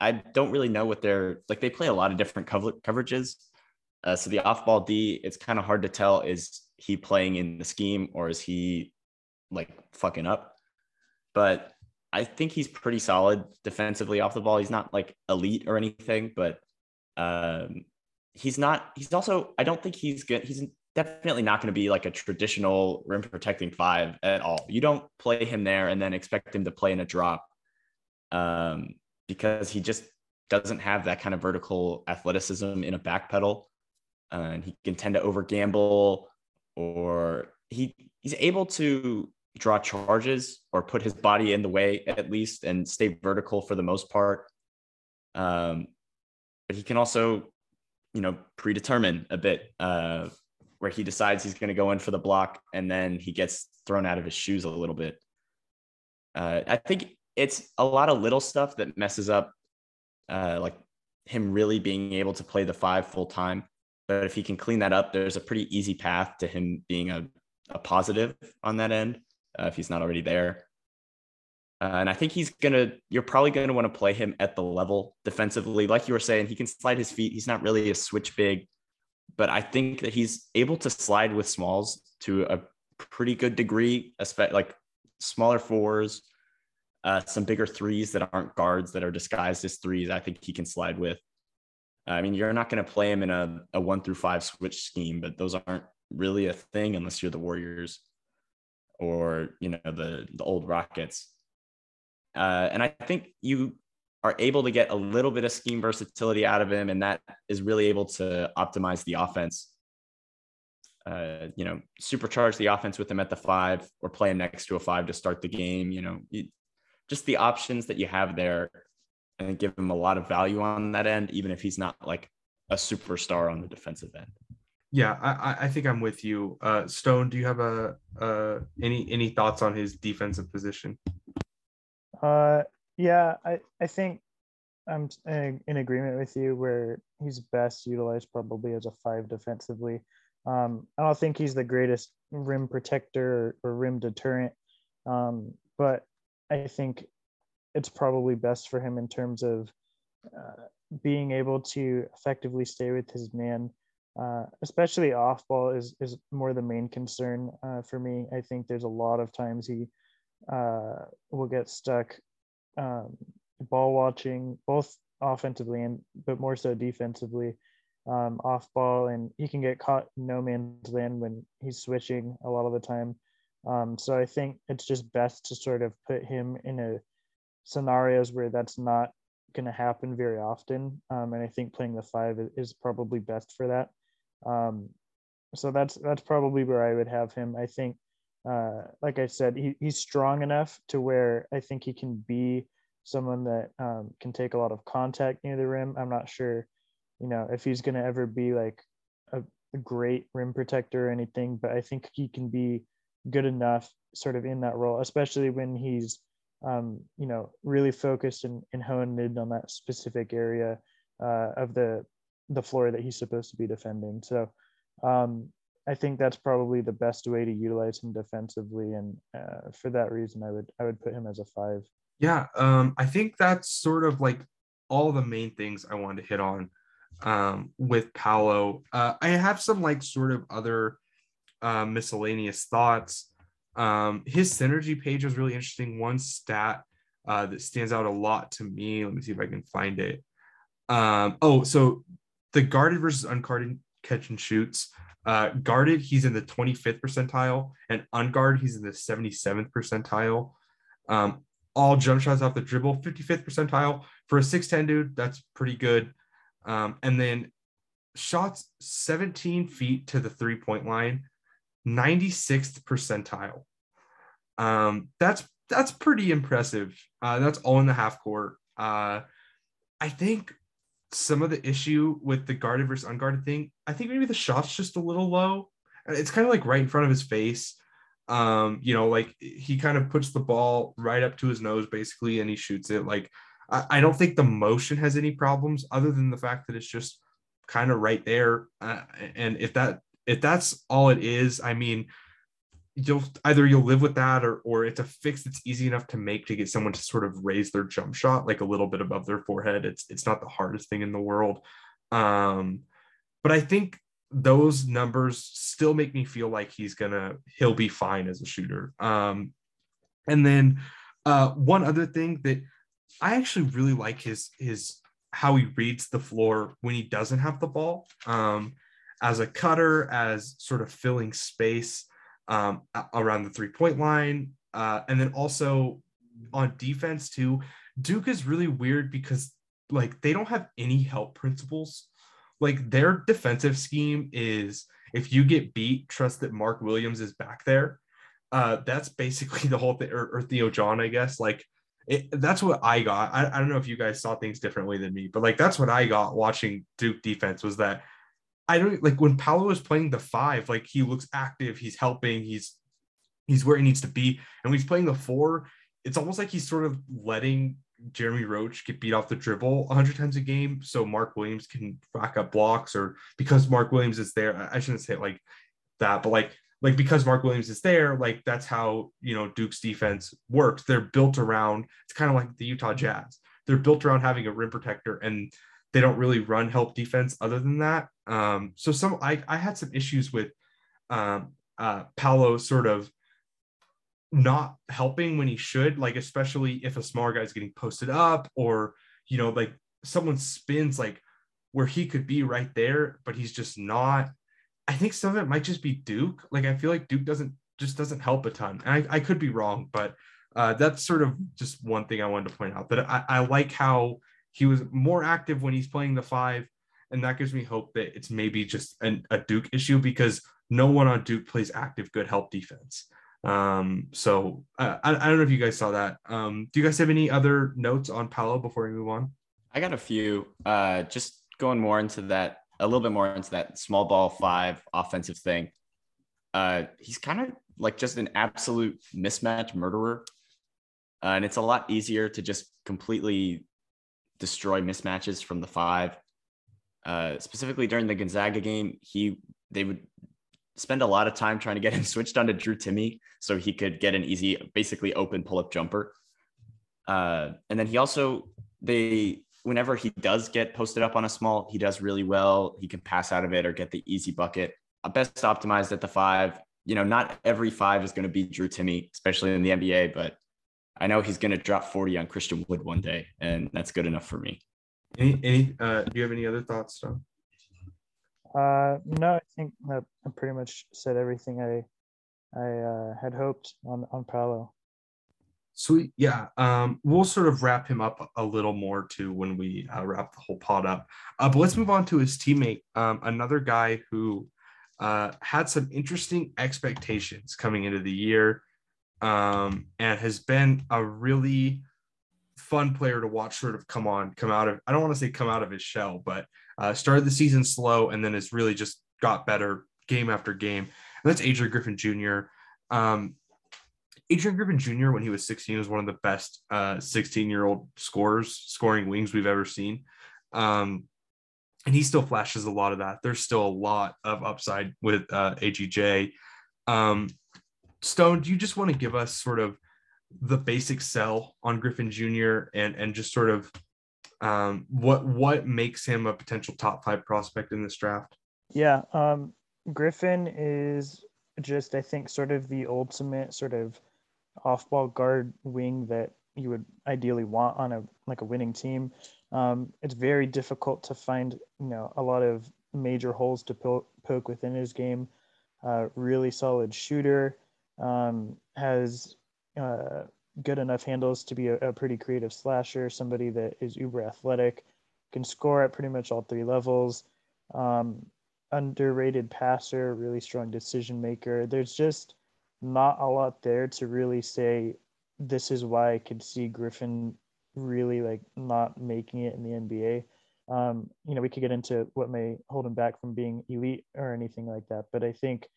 I don't really know what they're like. They play a lot of different cover- coverages. Uh, so the off ball D, it's kind of hard to tell is he playing in the scheme or is he like fucking up? But I think he's pretty solid defensively off the ball. He's not like elite or anything, but um, he's not. He's also. I don't think he's good. He's definitely not going to be like a traditional rim protecting five at all. You don't play him there and then expect him to play in a drop, um, because he just doesn't have that kind of vertical athleticism in a back pedal, uh, and he can tend to over gamble, or he he's able to draw charges or put his body in the way at least and stay vertical for the most part. Um, but he can also, you know, predetermine a bit uh, where he decides he's going to go in for the block and then he gets thrown out of his shoes a little bit. Uh, I think it's a lot of little stuff that messes up, uh, like him really being able to play the five full time. But if he can clean that up, there's a pretty easy path to him being a, a positive on that end uh, if he's not already there. Uh, and I think he's gonna. You're probably gonna want to play him at the level defensively, like you were saying. He can slide his feet. He's not really a switch big, but I think that he's able to slide with smalls to a pretty good degree, especially like smaller fours, uh, some bigger threes that aren't guards that are disguised as threes. I think he can slide with. I mean, you're not going to play him in a, a one through five switch scheme, but those aren't really a thing unless you're the Warriors or you know the the old Rockets. Uh, and I think you are able to get a little bit of scheme versatility out of him, and that is really able to optimize the offense. Uh, you know, supercharge the offense with him at the five, or play him next to a five to start the game. You know, just the options that you have there, and give him a lot of value on that end, even if he's not like a superstar on the defensive end. Yeah, I, I think I'm with you. Uh, Stone, do you have a uh, any any thoughts on his defensive position? Uh, yeah, I I think I'm in agreement with you where he's best utilized probably as a five defensively. Um, I don't think he's the greatest rim protector or, or rim deterrent, um, but I think it's probably best for him in terms of uh, being able to effectively stay with his man uh, especially off ball is is more the main concern uh, for me. I think there's a lot of times he uh, will get stuck um, ball watching, both offensively and but more so defensively, um, off ball, and he can get caught no man's land when he's switching a lot of the time. Um, so I think it's just best to sort of put him in a scenarios where that's not going to happen very often. Um, and I think playing the five is probably best for that. Um, so that's that's probably where I would have him. I think, uh, like I said, he, he's strong enough to where I think he can be someone that um, can take a lot of contact near the rim. I'm not sure, you know, if he's going to ever be like a, a, great rim protector or anything, but I think he can be good enough sort of in that role, especially when he's, um, you know, really focused and, and honed in on that specific area uh, of the the floor that he's supposed to be defending. So um, I think that's probably the best way to utilize him defensively, and uh, for that reason, I would I would put him as a five. Yeah, um, I think that's sort of like all the main things I wanted to hit on um, with Paolo. Uh, I have some like sort of other uh, miscellaneous thoughts. Um, his synergy page was really interesting. One stat uh, that stands out a lot to me. Let me see if I can find it. Um, oh, so the guarded versus unguarded catch and shoots. Uh, guarded, he's in the 25th percentile, and unguarded, he's in the 77th percentile. Um, all jump shots off the dribble, 55th percentile for a 6'10 dude. That's pretty good. Um, and then shots 17 feet to the three point line, 96th percentile. Um, that's that's pretty impressive. Uh, that's all in the half court. Uh, I think some of the issue with the guarded versus unguarded thing, I think maybe the shot's just a little low. It's kind of like right in front of his face. Um, you know, like he kind of puts the ball right up to his nose basically, and he shoots it. Like I, I don't think the motion has any problems other than the fact that it's just kind of right there. Uh, and if that if that's all it is, I mean, you'll either you'll live with that or or it's a fix that's easy enough to make to get someone to sort of raise their jump shot like a little bit above their forehead. It's it's not the hardest thing in the world. Um, but I think those numbers still make me feel like he's gonna he'll be fine as a shooter. Um, and then uh, one other thing that I actually really like his his how he reads the floor when he doesn't have the ball. Um, as a cutter, as sort of filling space um, around the three point line. Uh, and then also on defense, too. Duke is really weird because, like, they don't have any help principles. Like, their defensive scheme is if you get beat, trust that Mark Williams is back there. Uh, that's basically the whole thing, or, or Theo John, I guess. Like, it, that's what I got. I, I don't know if you guys saw things differently than me, but like that's what I got watching Duke defense was that I don't like when Paolo is playing the five, like he looks active, he's helping, he's he's where he needs to be. And when he's playing the four, it's almost like he's sort of letting Jeremy Roach get beat off the dribble 100 times a game so Mark Williams can rack up blocks or because Mark Williams is there. I shouldn't say it like that, but like like because Mark Williams is there, like that's how you know Duke's defense works. They're built around it's kind of like the Utah Jazz. They're built around having a rim protector and they don't really run help defense other than that. Um, so some I, I had some issues with um, uh, Paolo sort of not helping when he should, like especially if a smaller guy's getting posted up or you know like someone spins like where he could be right there, but he's just not. I think some of it might just be Duke. Like I feel like Duke doesn't just doesn't help a ton. And I, I could be wrong, but uh, that's sort of just one thing I wanted to point out. That I, I like how he was more active when he's playing the five, and that gives me hope that it's maybe just an, a Duke issue because no one on Duke plays active good help defense. Um, so uh, I, I don't know if you guys saw that. Um, do you guys have any other notes on Paolo before we move on? I got a few. Uh, just going more into that, a little bit more into that small ball five offensive thing. Uh, he's kind of like just an absolute mismatch murderer. Uh, and it's a lot easier to just completely destroy mismatches from the five. Uh, specifically during the Gonzaga game, he they would spend a lot of time trying to get him switched onto Drew Timme so he could get an easy, basically open pull up jumper. Uh, and then he also they whenever he does get posted up on a small, he does really well. He can pass out of it or get the easy bucket. Best optimized at the five. You know, not every five is going to be Drew Timme, especially in the NBA, but I know he's going to drop 40 on Christian Wood one day, and that's good enough for me. Any, any, uh, do you have any other thoughts, Tom? Uh, no, I think I pretty much said everything I, I uh, had hoped on on Paolo. Sweet, yeah. Um, we'll sort of wrap him up a little more too when we uh, wrap the whole pod up. Uh, but let's move on to his teammate, um, another guy who uh, had some interesting expectations coming into the year um, and has been a really fun player to watch sort of come on, come out of, I don't want to say come out of his shell, but uh, started the season slow and then has really just got better game after game. And that's Adrian Griffin Jr. Um, Adrian Griffin Jr., when he was 16, was one of the best 16 uh, year old scorers, scoring wings we've ever seen. Um, and he still flashes a lot of that. There's still a lot of upside with uh, AGJ. Um, Stone, do you just want to give us sort of the basic sell on Griffin Jr. and and just sort of um, what what makes him a potential top five prospect in this draft? Yeah, um, Griffin is just I think sort of the ultimate sort of off-ball guard wing that you would ideally want on a like a winning team. Um, it's very difficult to find, you know, a lot of major holes to po- poke within his game. Uh, really solid shooter, um, has uh, good enough handles to be a, a, pretty creative slasher, somebody that is uber athletic, can score at pretty much all three levels. Um, underrated passer, really strong decision maker. There's just not a lot there to really say this is why I could see Griffin really like not making it in the NBA. Um, you know, we could get into what may hold him back from being elite or anything like that, but I think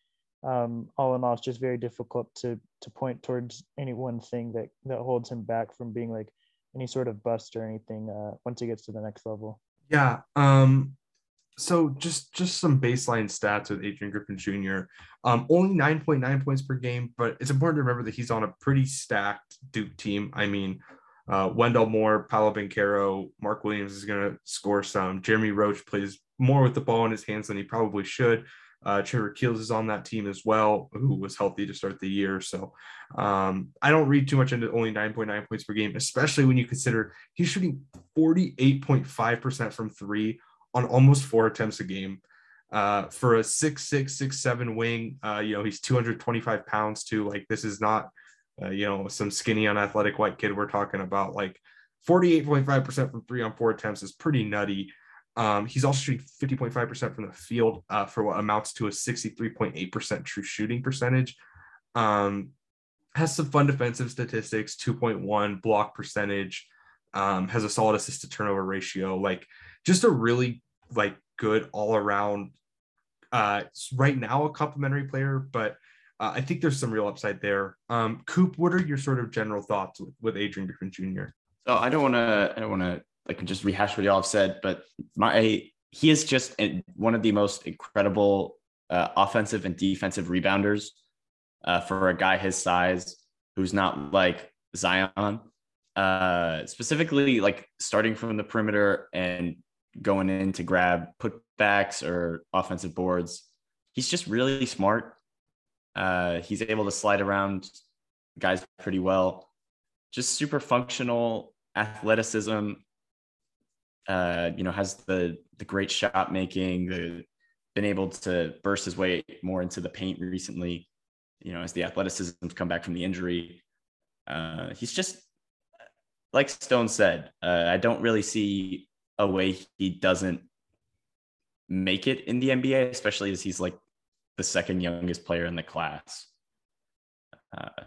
um, all in all, it's just very difficult to to point towards any one thing that that holds him back from being like any sort of bust or anything uh, once he gets to the next level. Yeah. Um, so just just some baseline stats with Adrian Griffin Jr. Um, only 9.9 points per game, but it's important to remember that he's on a pretty stacked Duke team. I mean, uh, Wendell Moore, Paolo Banchero, Mark Williams is going to score some. Jeremy Roach plays more with the ball in his hands than he probably should. Uh, Trevor Keels is on that team as well, who was healthy to start the year. So um, I don't read too much into only 9.9 points per game, especially when you consider he's shooting 48.5% from three on almost four attempts a game. Uh, for a six six six seven wing, uh, you know he's 225 pounds too. Like this is not, uh, you know, some skinny unathletic white kid we're talking about. Like 48.5% from three on four attempts is pretty nutty. Um, he's also shooting 50.5% from the field uh, for what amounts to a 63.8% true shooting percentage. Um, has some fun defensive statistics 2.1 block percentage, um, has a solid assist to turnover ratio. Like just a really like good all around. Uh, right now a complimentary player, but uh, I think there's some real upside there. Um, Coop, what are your sort of general thoughts with, with Adrian Griffin Jr.? So I don't want to, I don't want to like just rehash what y'all have said, but my he is just one of the most incredible uh, offensive and defensive rebounders uh, for a guy his size who's not like Zion. Uh, specifically, like starting from the perimeter and going in to grab putbacks or offensive boards. He's just really smart. Uh, he's able to slide around guys pretty well. Just super functional athleticism. Uh, you know, has the the great shot making, the been able to burst his way more into the paint recently. You know, as the athleticism come back from the injury, uh, he's just like Stone said. Uh, I don't really see a way he doesn't make it in the NBA, especially as he's like the second youngest player in the class. Uh,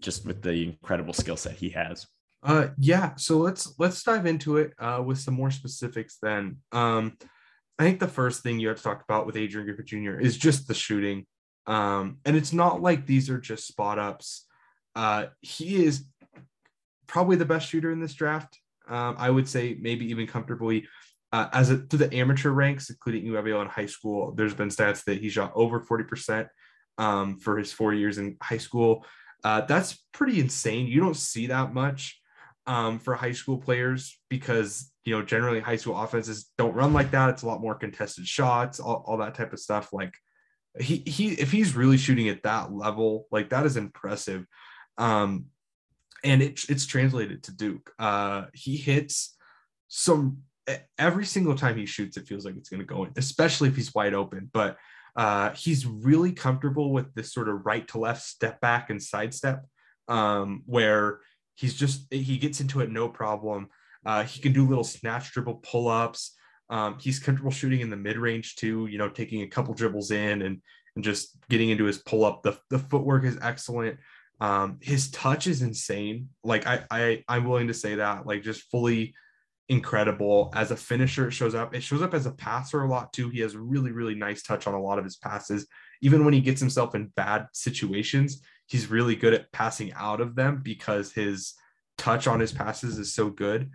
just with the incredible skill set he has. Uh, yeah. So let's let's dive into it uh, with some more specifics. Then, um, I think the first thing you have to talk about with Adrian Griffin Jr. is just the shooting. Um, and it's not like these are just spot ups. Uh, he is probably the best shooter in this draft. Um, I would say maybe even comfortably uh, as a, to the amateur ranks, including UWL in high school. There's been stats that he shot over 40% um, for his four years in high school. Uh, that's pretty insane. You don't see that much um, for high school players because you know generally high school offenses don't run like that. It's a lot more contested shots, all, all that type of stuff. Like he he if he's really shooting at that level, like that is impressive. Um, and it, it's translated to Duke. Uh, he hits some every single time he shoots, it feels like it's going to go in, especially if he's wide open. But uh, he's really comfortable with this sort of right to left step back and sidestep, um, where he's just he gets into it no problem. Uh, he can do little snatch dribble pull ups. Um, he's comfortable shooting in the mid range too. You know, taking a couple dribbles in and and just getting into his pull up. The the footwork is excellent. Um, his touch is insane. Like I, I, I'm willing to say that. Like just fully incredible as a finisher. It shows up. It shows up as a passer a lot too. He has really, really nice touch on a lot of his passes. Even when he gets himself in bad situations, he's really good at passing out of them because his touch on his passes is so good.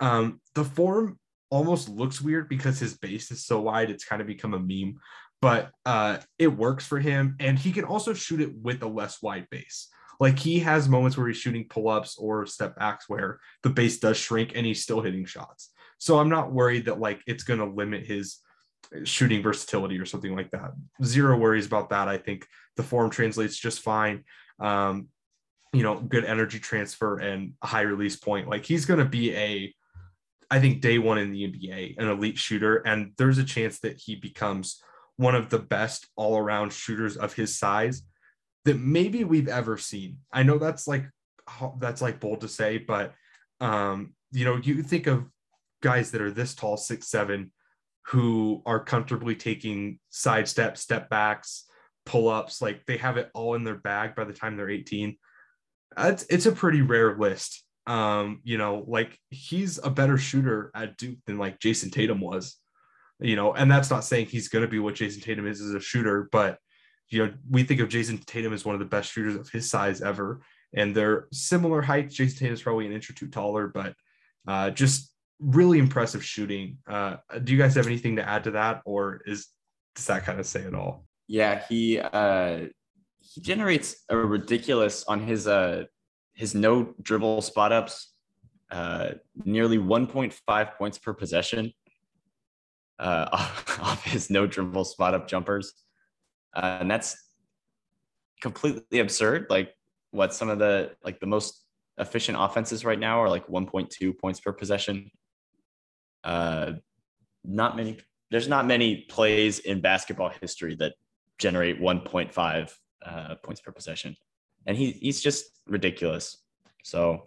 Um, the form almost looks weird because his base is so wide. It's kind of become a meme, but uh, it works for him. And he can also shoot it with a less wide base. Like he has moments where he's shooting pull ups or step backs where the base does shrink and he's still hitting shots. So I'm not worried that like it's going to limit his shooting versatility or something like that. Zero worries about that. I think the form translates just fine. Um, you know, good energy transfer and a high release point. Like he's going to be a I think day one in the NBA, an elite shooter, and there's a chance that he becomes one of the best all around shooters of his size that maybe we've ever seen. I know that's like that's like bold to say, but um, you know, you think of guys that are this tall, six seven, who are comfortably taking side steps, step backs, pull ups, like they have it all in their bag by the time they're 18. It's it's a pretty rare list. Um, you know, like he's a better shooter at Duke than like Jayson Tatum was. You know, and that's not saying he's going to be what Jayson Tatum is as a shooter, but you know, we think of Jayson Tatum as one of the best shooters of his size ever, and they're similar heights. Jayson Tatum is probably an inch or two taller, but uh, just really impressive shooting. Uh, do you guys have anything to add to that, or is does that kind of say it all? Yeah, he uh, he generates a ridiculous on his uh his no dribble spot ups, uh, nearly 1.5 points per possession uh, off, his no dribble spot up jumpers. Uh, and that's completely absurd. Like what some of the like the most efficient offenses right now are like 1.2 points per possession. Uh, not many. There's not many plays in basketball history that generate 1.5 uh, points per possession, and he he's just ridiculous. So,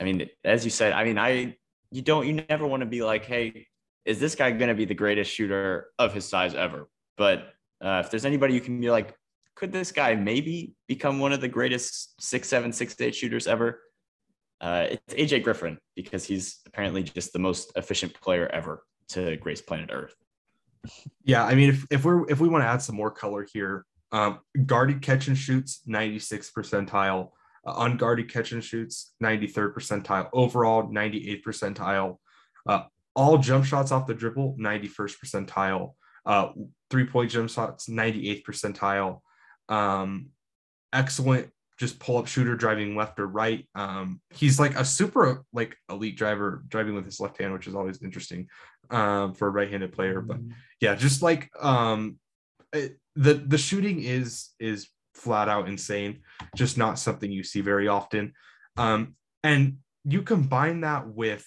I mean, as you said, I mean, I you don't you never want to be like, hey, is this guy going to be the greatest shooter of his size ever? But uh, if there's anybody you can be like, could this guy maybe become one of the greatest six, seven, six, eight shooters ever? Uh, it's AJ Griffin because he's apparently just the most efficient player ever to grace planet Earth. Yeah, I mean, if, if we're if we want to add some more color here, um, guarded catch and shoots 96 percentile, uh, unguarded catch and shoots 93rd percentile, overall 98th percentile, uh, all jump shots off the dribble 91st percentile, uh, three point jump shots, 98th percentile. Um, excellent just pull up shooter driving left or right. Um, he's like a super like elite driver driving with his left hand, which is always interesting um, for a right handed player. But mm-hmm. yeah, just like um, it, the the shooting is is flat out insane, just not something you see very often. Um, and you combine that with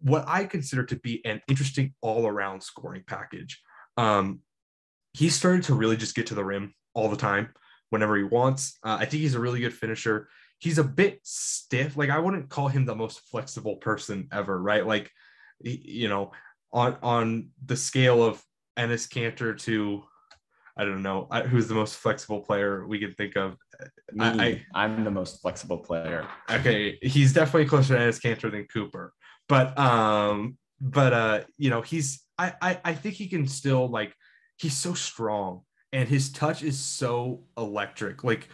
what I consider to be an interesting all around scoring package. Um, he started to really just get to the rim all the time whenever he wants. Uh, I think he's a really good finisher. He's a bit stiff. Like I wouldn't call him the most flexible person ever, right? Like, you know, on on the scale of Enes Kanter to, I don't know, who's the most flexible player we can think of. Me, I, I, am the most flexible player. Okay, he's definitely closer to Enes Kanter than Cooper but um but uh you know he's I, I i think he can still like he's so strong and his touch is so electric like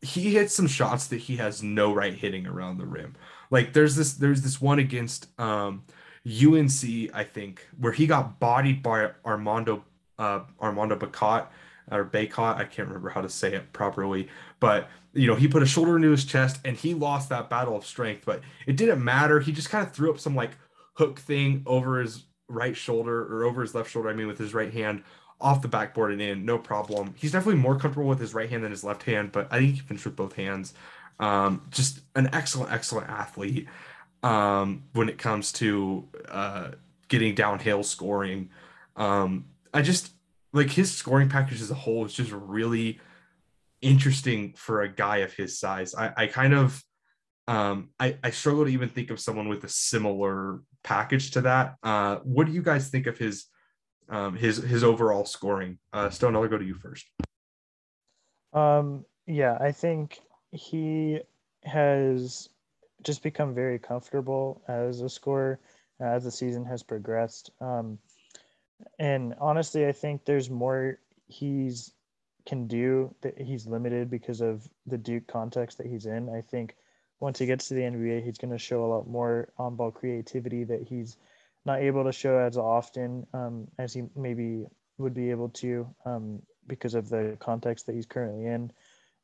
he hits some shots that he has no right hitting around the rim like there's this there's this one against um unc i think where he got bodied by armando uh armando bacot or Bacot. I can't remember how to say it properly, but you know, he put a shoulder into his chest and he lost that battle of strength, but it didn't matter. He just kind of threw up some like hook thing over his right shoulder or over his left shoulder, I mean, with his right hand off the backboard and in, no problem. He's definitely more comfortable with his right hand than his left hand, but I think he finished with both hands. Um, just an excellent, excellent athlete um, when it comes to uh, getting downhill scoring. Um, I just like his scoring package as a whole is just really interesting for a guy of his size. I, I kind of um I, I struggle to even think of someone with a similar package to that. Uh what do you guys think of his um his his overall scoring? Uh Stone, I'll go to you first. Um yeah, I think he has just become very comfortable as a scorer as the season has progressed. Um and honestly, I think there's more he's can do that he's limited because of the Duke context that he's in. I think once he gets to the NBA, he's going to show a lot more on ball creativity that he's not able to show as often um, as he maybe would be able to um, because of the context that he's currently in.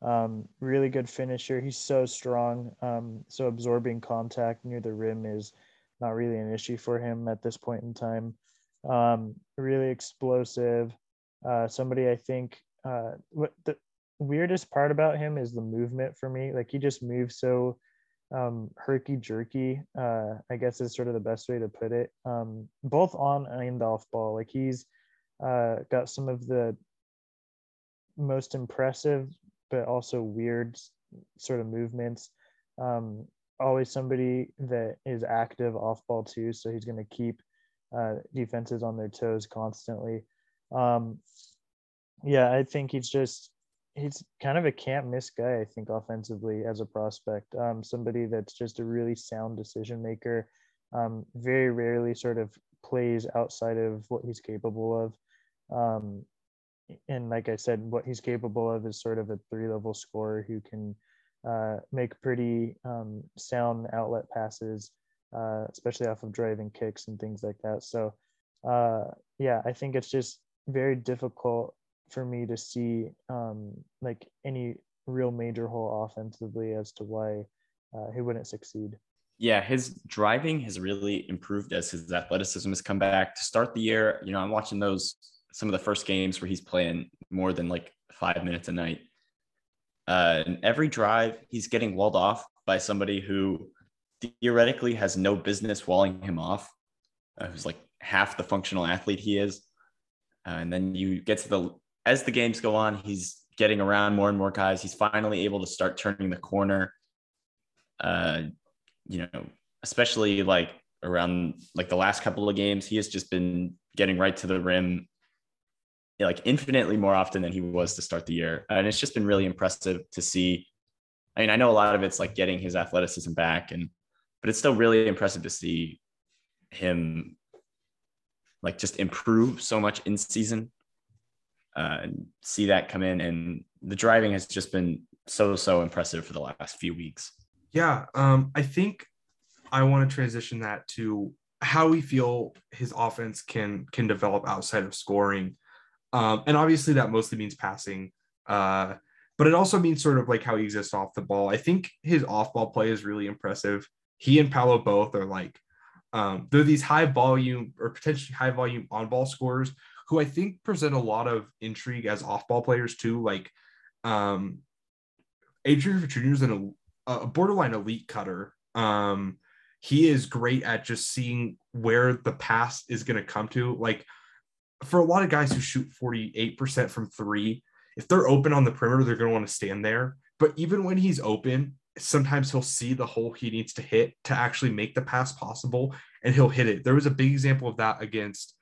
Um, really good finisher. He's so strong. Um, so absorbing contact near the rim is not really an issue for him at this point in time um, really explosive. Uh, somebody I think uh, what the weirdest part about him is the movement for me. Like he just moves so um, herky jerky. Uh, I guess is sort of the best way to put it. Um, both on and off ball. Like he's uh, got some of the most impressive, but also weird sort of movements. Um, always somebody that is active off ball too, so he's going to keep uh, defenses on their toes constantly. Um, yeah, I think he's just he's kind of a can't miss guy. I think offensively as a prospect, um, somebody that's just a really sound decision maker. Um, very rarely sort of plays outside of what he's capable of. Um, and like I said, what he's capable of is sort of a three level scorer who can uh, make pretty um, sound outlet passes, uh, especially off of driving kicks and things like that. So, uh, yeah, I think it's just very difficult for me to see um, like any real major hole offensively as to why uh, he wouldn't succeed. Yeah, his driving has really improved as his athleticism has come back. To start the year, you know, I'm watching those some of the first games where he's playing more than like five minutes a night. Uh, and every drive, he's getting walled off by somebody who theoretically has no business walling him off, uh, who's like half the functional athlete he is. Uh, and then you get to the as the games go on, he's getting around more and more guys. He's finally able to start turning the corner. Uh, you know, especially like around like the last couple of games, he has just been getting right to the rim like infinitely more often than he was to start the year. And it's just been really impressive to see. I mean, I know a lot of it's like getting his athleticism back and but it's still really impressive to see him like just improve so much in season uh, and see that come in and the driving has just been so so impressive for the last few weeks yeah um i think i want to transition that to how we feel his offense can can develop outside of scoring um, and obviously that mostly means passing. Uh, but it also means sort of like how he exists off the ball. I think his off ball play is really impressive. He and Paolo both are like, um, they're these high volume or potentially high volume on ball scorers who I think present a lot of intrigue as off ball players too. Like, um, Adrian Jr. is an, a borderline elite cutter. Um, he is great at just seeing where the pass is going to come to. Like, for a lot of guys who shoot 48% from three, if they're open on the perimeter, they're going to want to stand there. But even when he's open, sometimes he'll see the hole he needs to hit to actually make the pass possible and he'll hit it. There was a big example of that against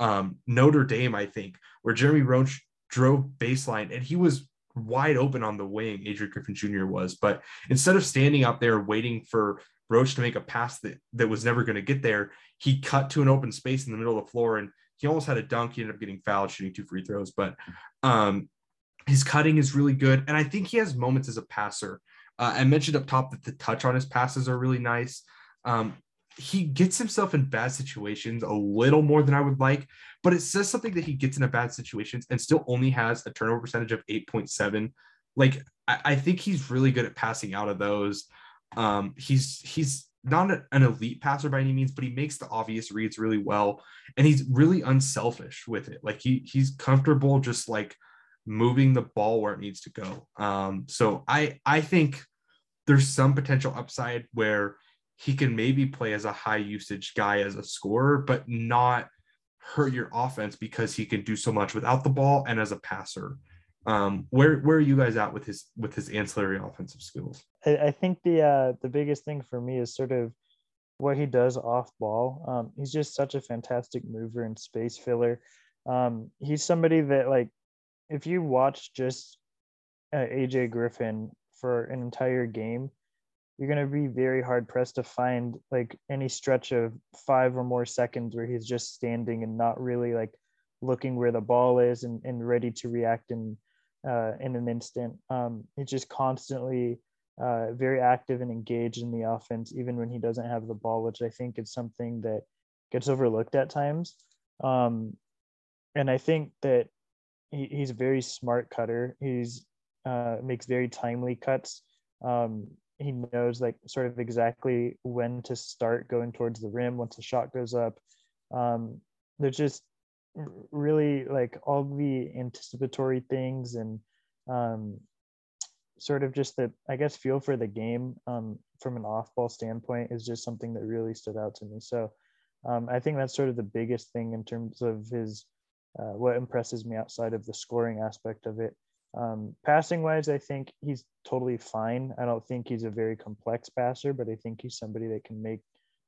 um, Notre Dame, I think, where Jeremy Roach drove baseline and he was wide open on the wing, Adrian Griffin Jr. was. But instead of standing up there waiting for Roach to make a pass that, that was never going to get there, he cut to an open space in the middle of the floor and he almost had a dunk. He ended up getting fouled, shooting two free throws, but um, his cutting is really good. And I think he has moments as a passer. Uh, I mentioned up top that the touch on his passes are really nice. Um, he gets himself in bad situations a little more than I would like, but it says something that he gets in a bad situations and still only has a turnover percentage of 8.7. Like I, I think he's really good at passing out of those. Um, he's he's not an elite passer by any means, but he makes the obvious reads really well, and he's really unselfish with it. Like he he's comfortable just like moving the ball where it needs to go. Um, so I I think there's some potential upside where he can maybe play as a high usage guy as a scorer, but not hurt your offense because he can do so much without the ball and as a passer. Um, where where are you guys at with his with his ancillary offensive skills? I, I think the uh, the biggest thing for me is sort of what he does off ball. Um, he's just such a fantastic mover and space filler. Um, he's somebody that like if you watch just uh, AJ Griffin for an entire game, you're going to be very hard pressed to find like any stretch of five or more seconds where he's just standing and not really like looking where the ball is and, and ready to react in uh, in an instant. Um, he's just constantly uh, very active and engaged in the offense, even when he doesn't have the ball, which I think is something that gets overlooked at times. Um, and I think that he, he's a very smart cutter. He's uh, makes very timely cuts. Um, he knows like sort of exactly when to start going towards the rim once the shot goes up. Um, there's just really like all the anticipatory things and um, sort of just the I guess feel for the game um, from an off ball standpoint is just something that really stood out to me. So um, I think that's sort of the biggest thing in terms of his uh, what impresses me outside of the scoring aspect of it. Um, passing wise, I think he's totally fine. I don't think he's a very complex passer, but I think he's somebody that can make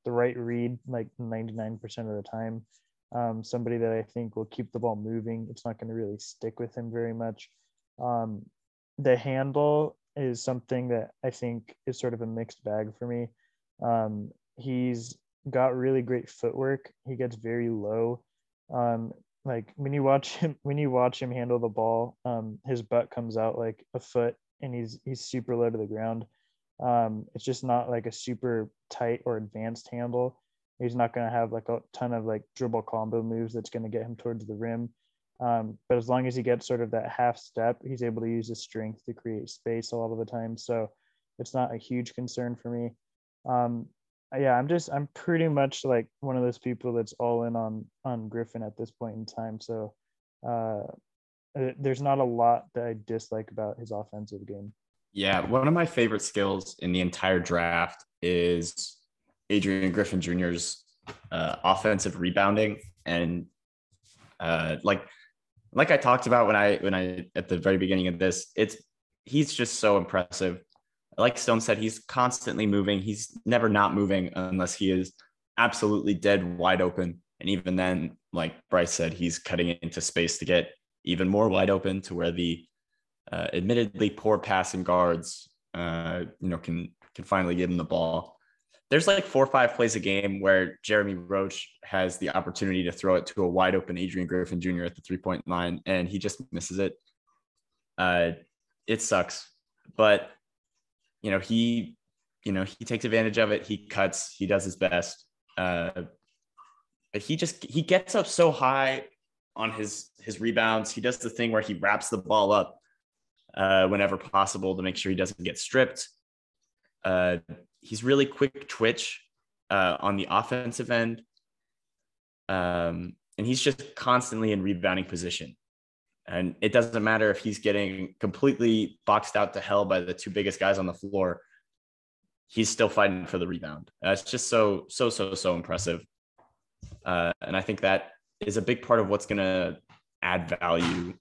the right read like 99% of the time. Um, somebody that I think will keep the ball moving. It's not going to really stick with him very much. Um, the handle is something that I think is sort of a mixed bag for me. Um, he's got really great footwork. He gets very low. Um, like when you watch him, when you watch him handle the ball, um, his butt comes out like a foot, and he's he's super low to the ground. Um, it's just not like a super tight or advanced handle. He's not going to have like a ton of like dribble combo moves that's going to get him towards the rim. Um, but as long as he gets sort of that half step, he's able to use his strength to create space a lot of the time. So it's not a huge concern for me. Um, yeah, I'm just I'm pretty much like one of those people that's all in on on Griffin at this point in time. So uh, there's not a lot that I dislike about his offensive game. Yeah, one of my favorite skills in the entire draft is Adrian Griffin Jr.'s uh, offensive rebounding and uh, like like I talked about when I when I at the very beginning of this, it's he's just so impressive. Like Stone said, he's constantly moving. He's never not moving unless he is absolutely dead wide open. And even then, like Bryce said, he's cutting into space to get even more wide open to where the uh, admittedly poor passing guards, uh, you know, can can finally give him the ball there's like four or five plays a game where Jeremy Roach has the opportunity to throw it to a wide open Adrian Griffin Jr. at the three point line and he just misses it. Uh, it sucks, but you know he, you know he takes advantage of it. He cuts. He does his best. Uh, but he just he gets up so high on his his rebounds. He does the thing where he wraps the ball up uh, whenever possible to make sure he doesn't get stripped. Uh, he's really quick twitch uh, on the offensive end. Um, and he's just constantly in rebounding position. And it doesn't matter if he's getting completely boxed out to hell by the two biggest guys on the floor. He's still fighting for the rebound. Uh, it's just so, so, so, so impressive. Uh, and I think that is a big part of what's going to add value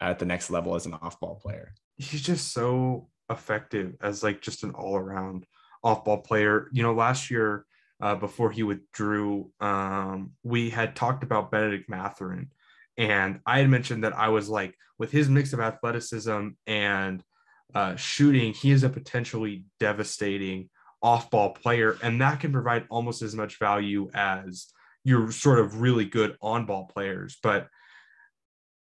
at the next level as an off ball player. He's just so effective as like just an all around off ball player. You know, last year uh, before he withdrew, um, we had talked about Bennedict Mathurin, and I had mentioned that I was like, with his mix of athleticism and uh, shooting, he is a potentially devastating off ball player, and that can provide almost as much value as your sort of really good on ball players. But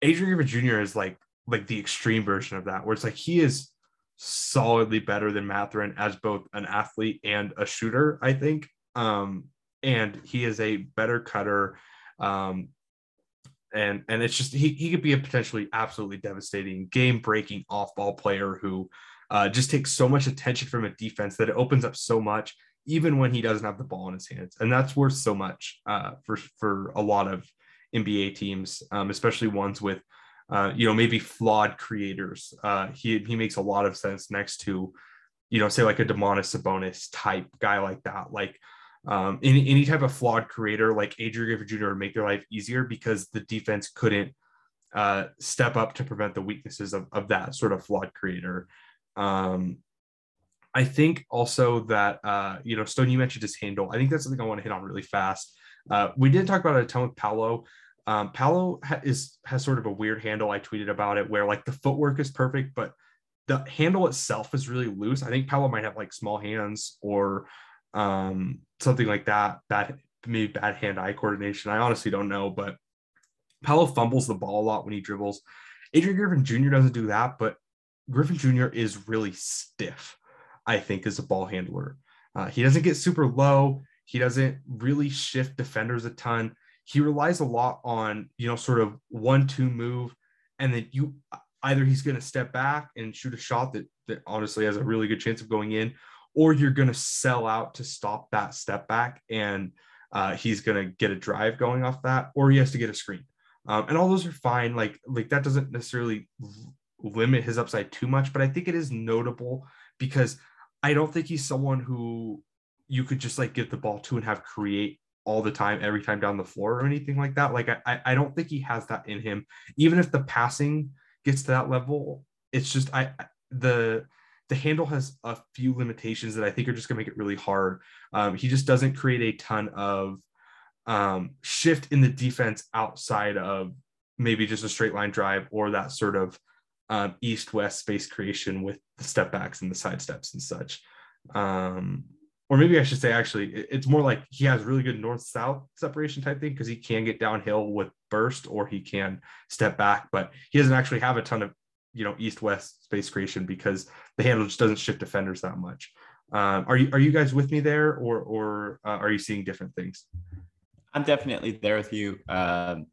Adrian Griffin Jr. is like like the extreme version of that, where it's like he is solidly better than Mathurin as both an athlete and a shooter, I think. Um, and he is a better cutter. Um, and and it's just he, he could be a potentially absolutely devastating game breaking off ball player who uh, just takes so much attention from a defense that it opens up so much even when he doesn't have the ball in his hands and that's worth so much uh, for for a lot of NBA teams um, especially ones with uh, you know, maybe flawed creators. Uh, he he makes a lot of sense next to, you know, say like a Domantas Sabonis type guy like that. Like um, any any type of flawed creator like Adrian Griffin Jr. would make their life easier because the defense couldn't uh, step up to prevent the weaknesses of, of that sort of flawed creator. Um, I think also that uh, you know, Stone, you mentioned his handle. I think that's something I want to hit on really fast. Uh, we did talk about it a ton with Paolo. Um, Paolo ha- is has sort of a weird handle. I tweeted about it where like the footwork is perfect, but the handle itself is really loose. I think Paolo might have like small hands or um, something like that. Bad maybe bad hand-eye coordination. I honestly don't know, but Paolo fumbles the ball a lot when he dribbles. Adrian Griffin Jr. doesn't do that, but Griffin Jr. is really stiff. I think as a ball handler, uh, he doesn't get super low. He doesn't really shift defenders a ton he relies a lot on you know sort of one two move and then you either he's going to step back and shoot a shot that that honestly has a really good chance of going in or you're going to sell out to stop that step back and uh, he's going to get a drive going off that or he has to get a screen um, and all those are fine like like that doesn't necessarily limit his upside too much, but I think it is notable because I don't think he's someone who you could just like give the ball to and have create all the time, every time down the floor or anything like that. Like I, I don't think he has that in him. Even if the passing gets to that level, it's just I the the handle has a few limitations that I think are just gonna make it really hard. Um, he just doesn't create a ton of um, shift in the defense outside of maybe just a straight line drive or that sort of um, east west space creation with the step backs and the side steps and such. Um, or maybe I should say actually, it's more like he has really good north south separation type thing because he can get downhill with burst or he can step back, but he doesn't actually have a ton of you know east west space creation because the handle just doesn't shift defenders that much. Um, are you are you guys with me there, or or uh, are you seeing different things? I'm definitely there with you. Um,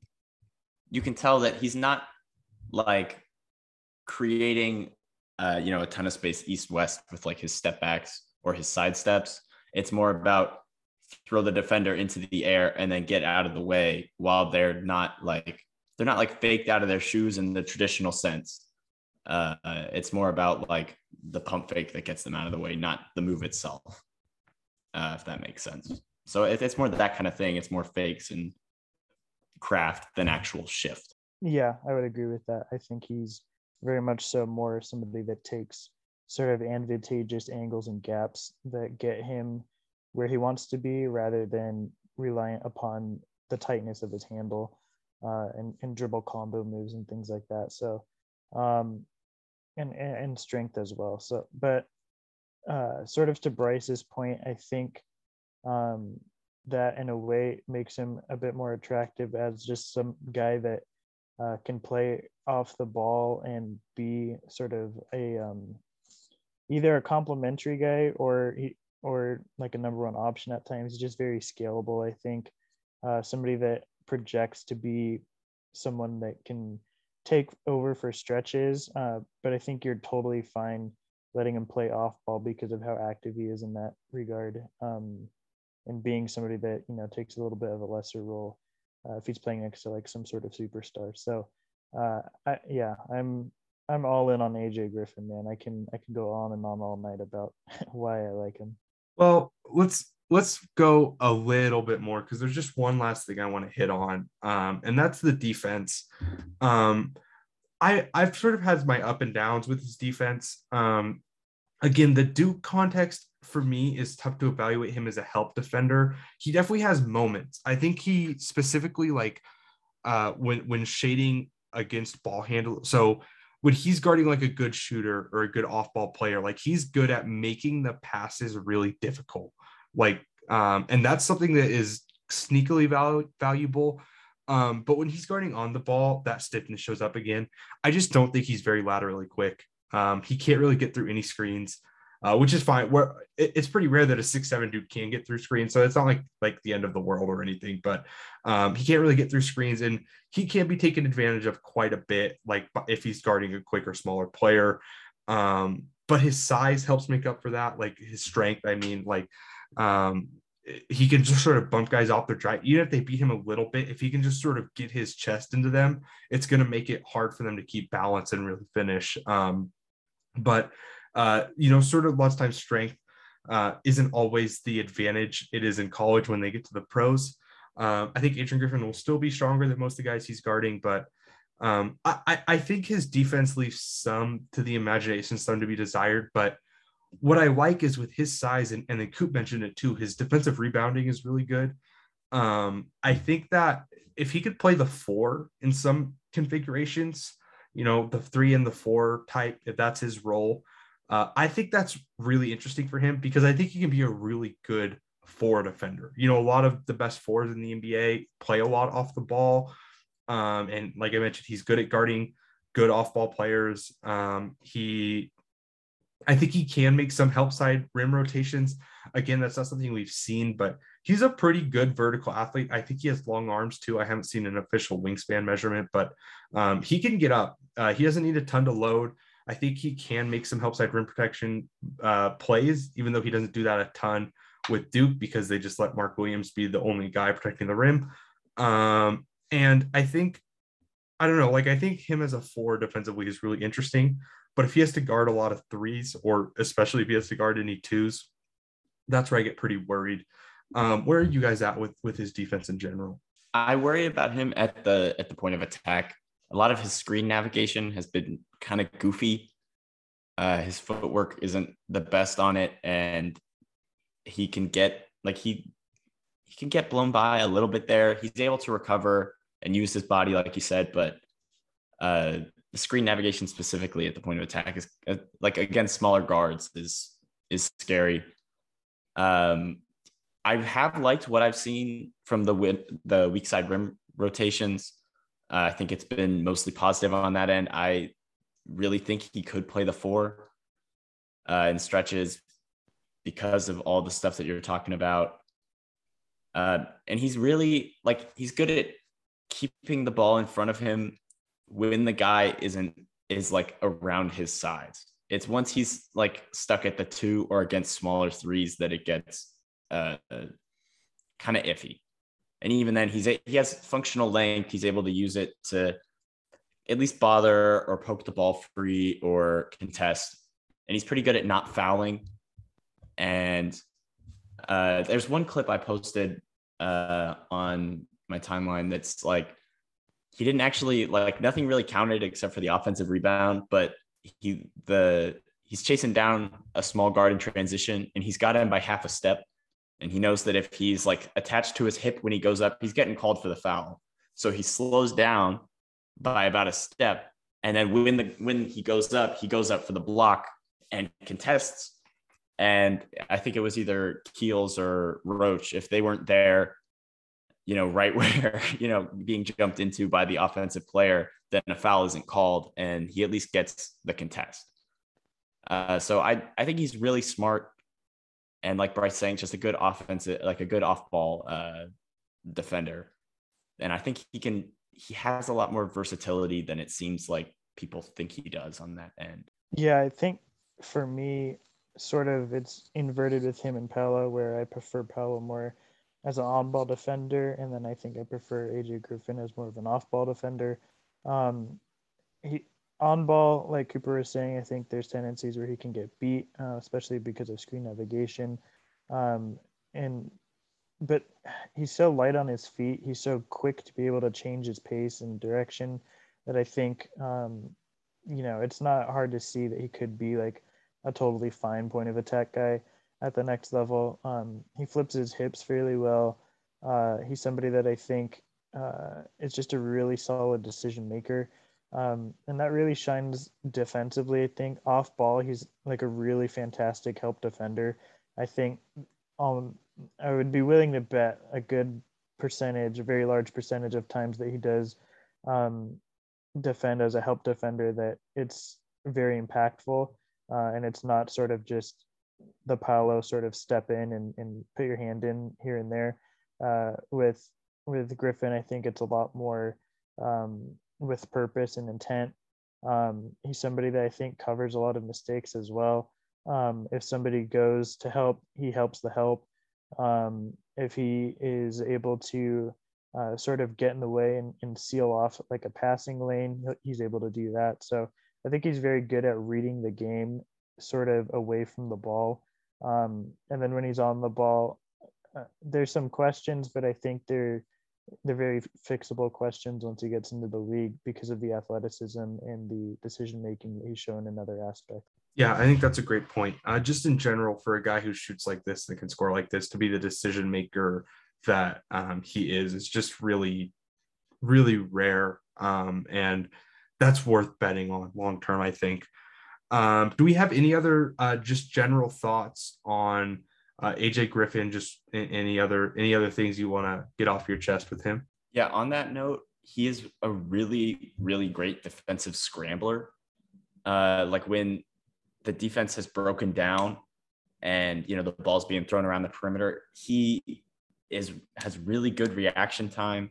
you can tell that he's not like creating, uh, you know, a ton of space east west with like his step backs or his side steps. It's more about throw the defender into the air and then get out of the way while they're not like they're not like faked out of their shoes in the traditional sense. Uh, it's more about like the pump fake that gets them out of the way, not the move itself. Uh, if that makes sense. So it, it's more that kind of thing. It's more fakes and craft than actual shift. Yeah, I would agree with that. I think he's very much so more somebody that takes sort of advantageous angles and gaps that get him where he wants to be rather than reliant upon the tightness of his handle uh, and, and dribble combo moves and things like that. So, um, and, and strength as well. So, but uh, sort of to Bryce's point, I think um, that in a way makes him a bit more attractive as just some guy that uh, can play off the ball and be sort of a um, either a complementary guy or he or like a number one option at times. He's just very scalable. I think uh, somebody that projects to be someone that can take over for stretches. Uh, but I think you're totally fine letting him play off ball because of how active he is in that regard. Um, and being somebody that you know takes a little bit of a lesser role uh, if he's playing next to like some sort of superstar. So uh, I, yeah, I'm I'm all in on AJ Griffin, man. I can I can go on and on all night about why I like him. Well, let's let's go a little bit more because there's just one last thing I want to hit on, um, and that's the defense. Um, I I've sort of had my up and downs with his defense. Um, again, the Duke context for me is tough to evaluate him as a help defender. He definitely has moments. I think he specifically like uh, when when shading against ball handle. So when he's guarding like a good shooter or a good off ball player, like he's good at making the passes really difficult. Like, um, and that's something that is sneakily val- valuable. Um, but when he's guarding on the ball, that stiffness shows up again. I just don't think he's very laterally quick. Um, he can't really get through any screens uh, which is fine. Where it's pretty rare that a six seven dude can get through screens, so it's not like like the end of the world or anything. But um, he can't really get through screens, and he can be taken advantage of quite a bit. Like if he's guarding a quicker, smaller player. Um, but his size helps make up for that. Like his strength, I mean, like um, he can just sort of bump guys off their drive. Even if they beat him a little bit, if he can just sort of get his chest into them, it's going to make it hard for them to keep balance and really finish. Um, but uh, you know, sort of lots of times strength uh, isn't always the advantage it is in college when they get to the pros. Um, I think Adrian Griffin will still be stronger than most of the guys he's guarding, but um, I, I think his defense leaves some to the imagination, some to be desired. But what I like is with his size, and, and then Coop mentioned it too, his defensive rebounding is really good. Um, I think that if he could play the four in some configurations, you know, the three and the four type, if that's his role, uh, I think that's really interesting for him because I think he can be a really good forward defender. You know, a lot of the best forwards in the NBA play a lot off the ball. Um, and like I mentioned, he's good at guarding good off ball players. Um, he, I think he can make some help side rim rotations. Again, that's not something we've seen, but he's a pretty good vertical athlete. I think he has long arms too. I haven't seen an official wingspan measurement, but um, he can get up. Uh, he doesn't need a ton to load. I think he can make some help side rim protection uh, plays, even though he doesn't do that a ton with Duke because they just let Mark Williams be the only guy protecting the rim. Um, and I think I don't know. Like I think him as a four defensively is really interesting, but if he has to guard a lot of threes, or especially if he has to guard any twos, that's where I get pretty worried. Um, where are you guys at with with his defense in general? I worry about him at the at the point of attack. A lot of his screen navigation has been kind of goofy. Uh, his footwork isn't the best on it, and he can get like he he can get blown by a little bit there. He's able to recover and use his body, like you said, but uh, the screen navigation specifically at the point of attack is uh, like against smaller guards is is scary. Um, I have liked what I've seen from the the weak side rim rotations. Uh, I think it's been mostly positive on that end. I really think he could play the four uh, in stretches because of all the stuff that you're talking about. Uh, and he's really like he's good at keeping the ball in front of him when the guy isn't is like around his size. It's once he's like stuck at the two or against smaller threes that it gets uh, uh kind of iffy. And even then, he's a, he has functional length. He's able to use it to at least bother or poke the ball free or contest. And he's pretty good at not fouling. And uh, there's one clip I posted uh, on my timeline that's like he didn't actually like nothing really counted except for the offensive rebound, but he the he's chasing down a small guard in transition and he's got him by half a step. And he knows that if he's like attached to his hip when he goes up, he's getting called for the foul. So he slows down by about a step. And then when the when he goes up, he goes up for the block and contests. And I think it was either Keels or Roach. If they weren't there, you know, right where, you know, being jumped into by the offensive player, then a foul isn't called and he at least gets the contest. Uh, so I, I think he's really smart. And like Bryce saying, just a good offensive, like a good off ball uh, defender. And I think he can, he has a lot more versatility than it seems like people think he does on that end. Yeah, I think for me, sort of it's inverted with him and Paolo, where I prefer Paolo more as an on-ball defender, and then I think I prefer AJ Griffin as more of an off-ball defender. Um, he on ball, like Cooper was saying, I think there's tendencies where he can get beat, uh, especially because of screen navigation. Um, and but he's so light on his feet. He's so quick to be able to change his pace and direction that I think, um, you know, it's not hard to see that he could be like a totally fine point of attack guy at the next level. Um, he flips his hips fairly well. Uh, he's somebody that I think uh, is just a really solid decision maker. Um, and that really shines defensively. I think off ball, he's like a really fantastic help defender. I think um, I would be willing to bet a good percentage, a very large percentage of times that he does um, defend as a help defender, that it's very impactful. Uh, and it's not sort of just the Paolo sort of step in and, and put your hand in here and there. Uh, with with Griffin, I think it's a lot more um, with purpose and intent. Um, he's somebody that I think covers a lot of mistakes as well. Um, if somebody goes to help, he helps the help. Um, if he is able to uh, sort of get in the way and, and seal off like a passing lane, he's able to do that. So I think he's very good at reading the game sort of away from the ball. Um, and then when he's on the ball, uh, there's some questions, but I think they're they're very fixable questions once he gets into the league because of the athleticism and the decision making he's shown in other aspects. Yeah, I think that's a great point. Uh, just in general, for a guy who shoots like this and can score like this, to be the decision maker that um, he is, is just really, really rare. Um, and that's worth betting on long term, I think. Um, do we have any other uh, just general thoughts on uh, AJ Griffin? Just any other any other things you want to get off your chest with him? Yeah. On that note, he is a really really great defensive scrambler. Uh, like when the defense has broken down and you know the ball's being thrown around the perimeter, he is has really good reaction time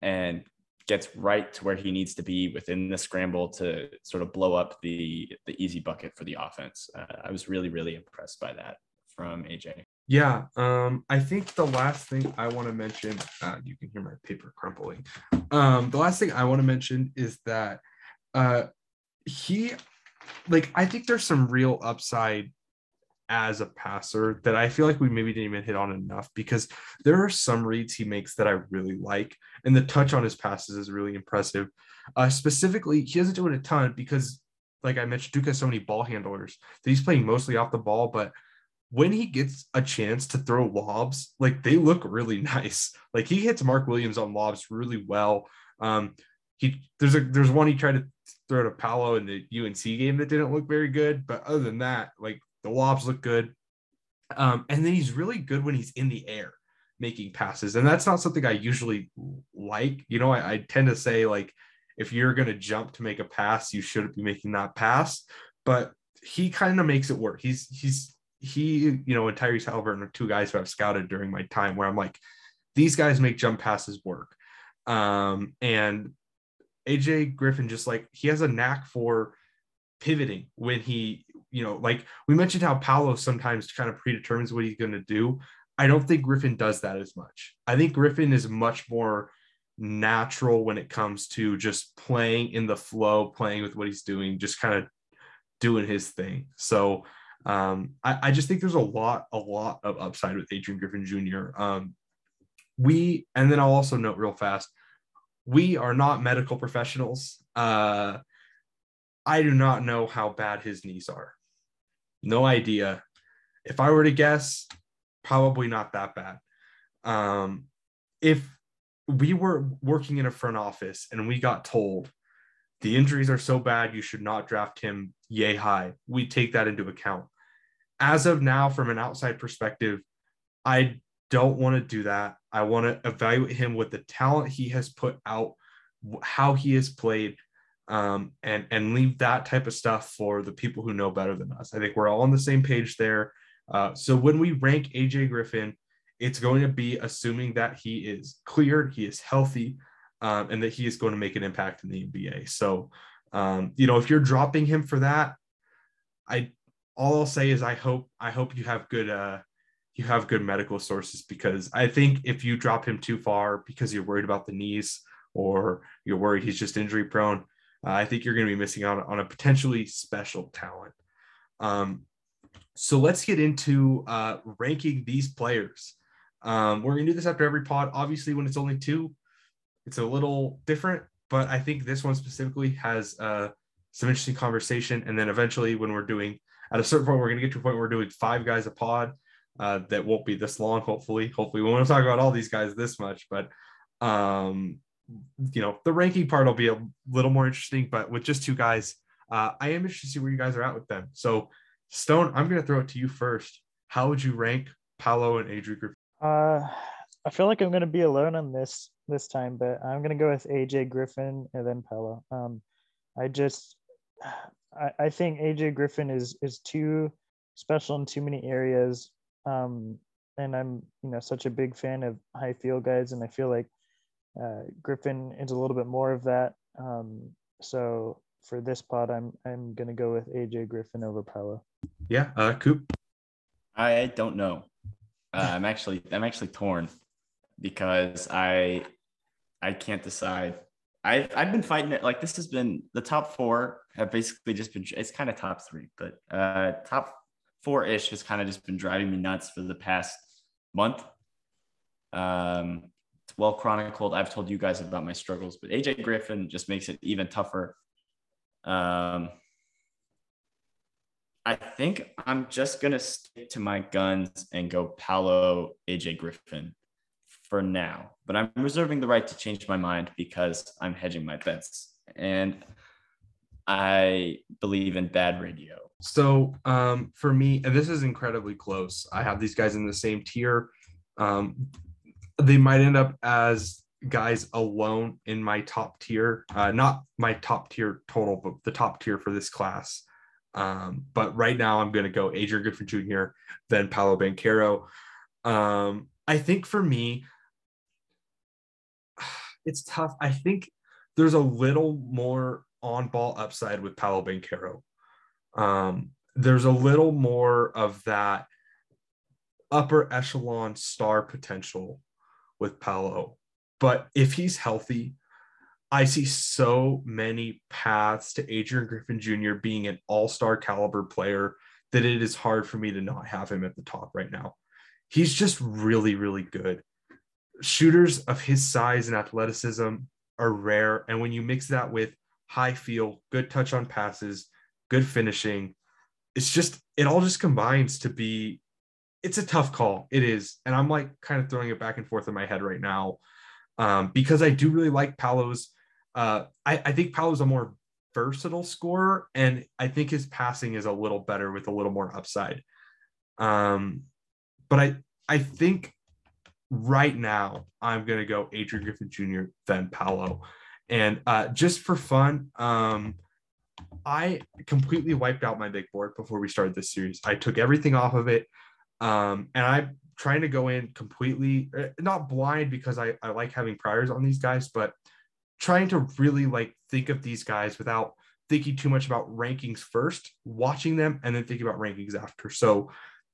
and gets right to where he needs to be within the scramble to sort of blow up the the easy bucket for the offense. Uh, I was really really impressed by that from AJ. Yeah, um, I think the last thing I want to mention, uh, you can hear my paper crumpling. Um, the last thing I want to mention is that uh, he, like, I think there's some real upside as a passer that I feel like we maybe didn't even hit on enough because there are some reads he makes that I really like, and the touch on his passes is really impressive. Uh, specifically, he doesn't do it a ton because, like I mentioned, Duke has so many ball handlers that he's playing mostly off the ball, but when he gets a chance to throw lobs, like they look really nice. Like he hits Mark Williams on lobs really well. Um, he there's a there's one he tried to throw to Paolo in the UNC game that didn't look very good, but other than that, like the lobs look good. Um, and then he's really good when he's in the air making passes, and that's not something I usually like. You know, I, I tend to say like if you're going to jump to make a pass, you shouldn't be making that pass, but he kind of makes it work. He's he's he, you know, and Tyrese Haliburton are two guys who I've scouted during my time where I'm like, these guys make jump passes work. Um, and AJ Griffin just like he has a knack for pivoting when he, you know, like we mentioned how Paolo sometimes kind of predetermines what he's going to do. I don't think Griffin does that as much. I think Griffin is much more natural when it comes to just playing in the flow, playing with what he's doing, just kind of doing his thing. So um, I, I, just think there's a lot, a lot of upside with Adrian Griffin Jr. Um, we, and then I'll also note real fast, we are not medical professionals. Uh, I do not know how bad his knees are. No idea. If I were to guess, probably not that bad. Um, if we were working in a front office and we got told the injuries are so bad you should not draft him yay high, we take that into account as of now, from an outside perspective, I don't want to do that. I want to evaluate him with the talent he has put out, how he has played, um, and and leave that type of stuff for the people who know better than us. I think we're all on the same page there. Uh, so when we rank AJ Griffin, it's going to be assuming that he is cleared, he is healthy, um, and that he is going to make an impact in the NBA. So, um, you know, if you're dropping him for that, I all I'll say is I hope I hope you have good uh you have good medical sources because I think if you drop him too far because you're worried about the knees or you're worried he's just injury prone, uh, I think you're going to be missing out on a potentially special talent. Um, so let's get into uh, ranking these players. Um, we're going to do this after every pod. Obviously, when it's only two, it's a little different, but I think this one specifically has uh, some interesting conversation. And then eventually, when we're doing at a certain point, we're going to get to a point where we're doing five guys a pod. Uh, that won't be this long. Hopefully, hopefully we won't talk about all these guys this much, but um, you know, the ranking part will be a little more interesting. But with just two guys, uh, I am interested to see where you guys are at with them. So, Stone, I'm going to throw it to you first. How would you rank Paolo and Adrian Griffin? Uh, I feel like I'm going to be alone on this this time, but I'm going to go with AJ Griffin and then Paolo. Um, I just I, I think AJ Griffin is is too special in too many areas. Um, and I'm you know such a big fan of high field guys, and I feel like uh, Griffin is a little bit more of that. Um, so for this pod, I'm I'm gonna go with AJ Griffin over Paolo. Yeah, uh, Coop. I don't know. Uh, I'm actually I'm actually torn because I I can't decide I've I've been fighting it. Like this has been the top four have basically just been. It's kind of top three, but uh, top four ish has kind of just been driving me nuts for the past month. Um, it's well chronicled. I've told you guys about my struggles, but AJ Griffin just makes it even tougher. Um, I think I'm just gonna stick to my guns and go Paolo AJ Griffin for now, but I'm reserving the right to change my mind because I'm hedging my bets. And I believe in bad radio. So um, for me, this is incredibly close. I have these guys in the same tier. Um, they might end up as guys alone in my top tier, uh, not my top tier total, but the top tier for this class. Um, but right now, I'm going to go Adrian Griffin Jr., then Paolo Banchero. Um, I think for me, it's tough. I think there's a little more on ball upside with Paolo Banchero. Um, there's a little more of that upper echelon star potential with Paolo. But if he's healthy, I see so many paths to Adrian Griffin Jr. being an all star caliber player that it is hard for me to not have him at the top right now. He's just really, really good. Shooters of his size and athleticism are rare. And when you mix that with high feel, good touch on passes, good finishing, it's just, it all just combines to be, it's a tough call. It is. And I'm like kind of throwing it back and forth in my head right now um, because I do really like Paolo's. Uh, I, I think Paolo's a more versatile scorer, and I think his passing is a little better with a little more upside. Um, but I I think right now I'm gonna go Adrian Griffin Jr. then Paolo, and uh, just for fun, um, I completely wiped out my big board before we started this series. I took everything off of it, um, and I'm trying to go in completely uh, not blind because I I like having priors on these guys, but trying to really like think of these guys without thinking too much about rankings first, watching them, and then thinking about rankings after. So,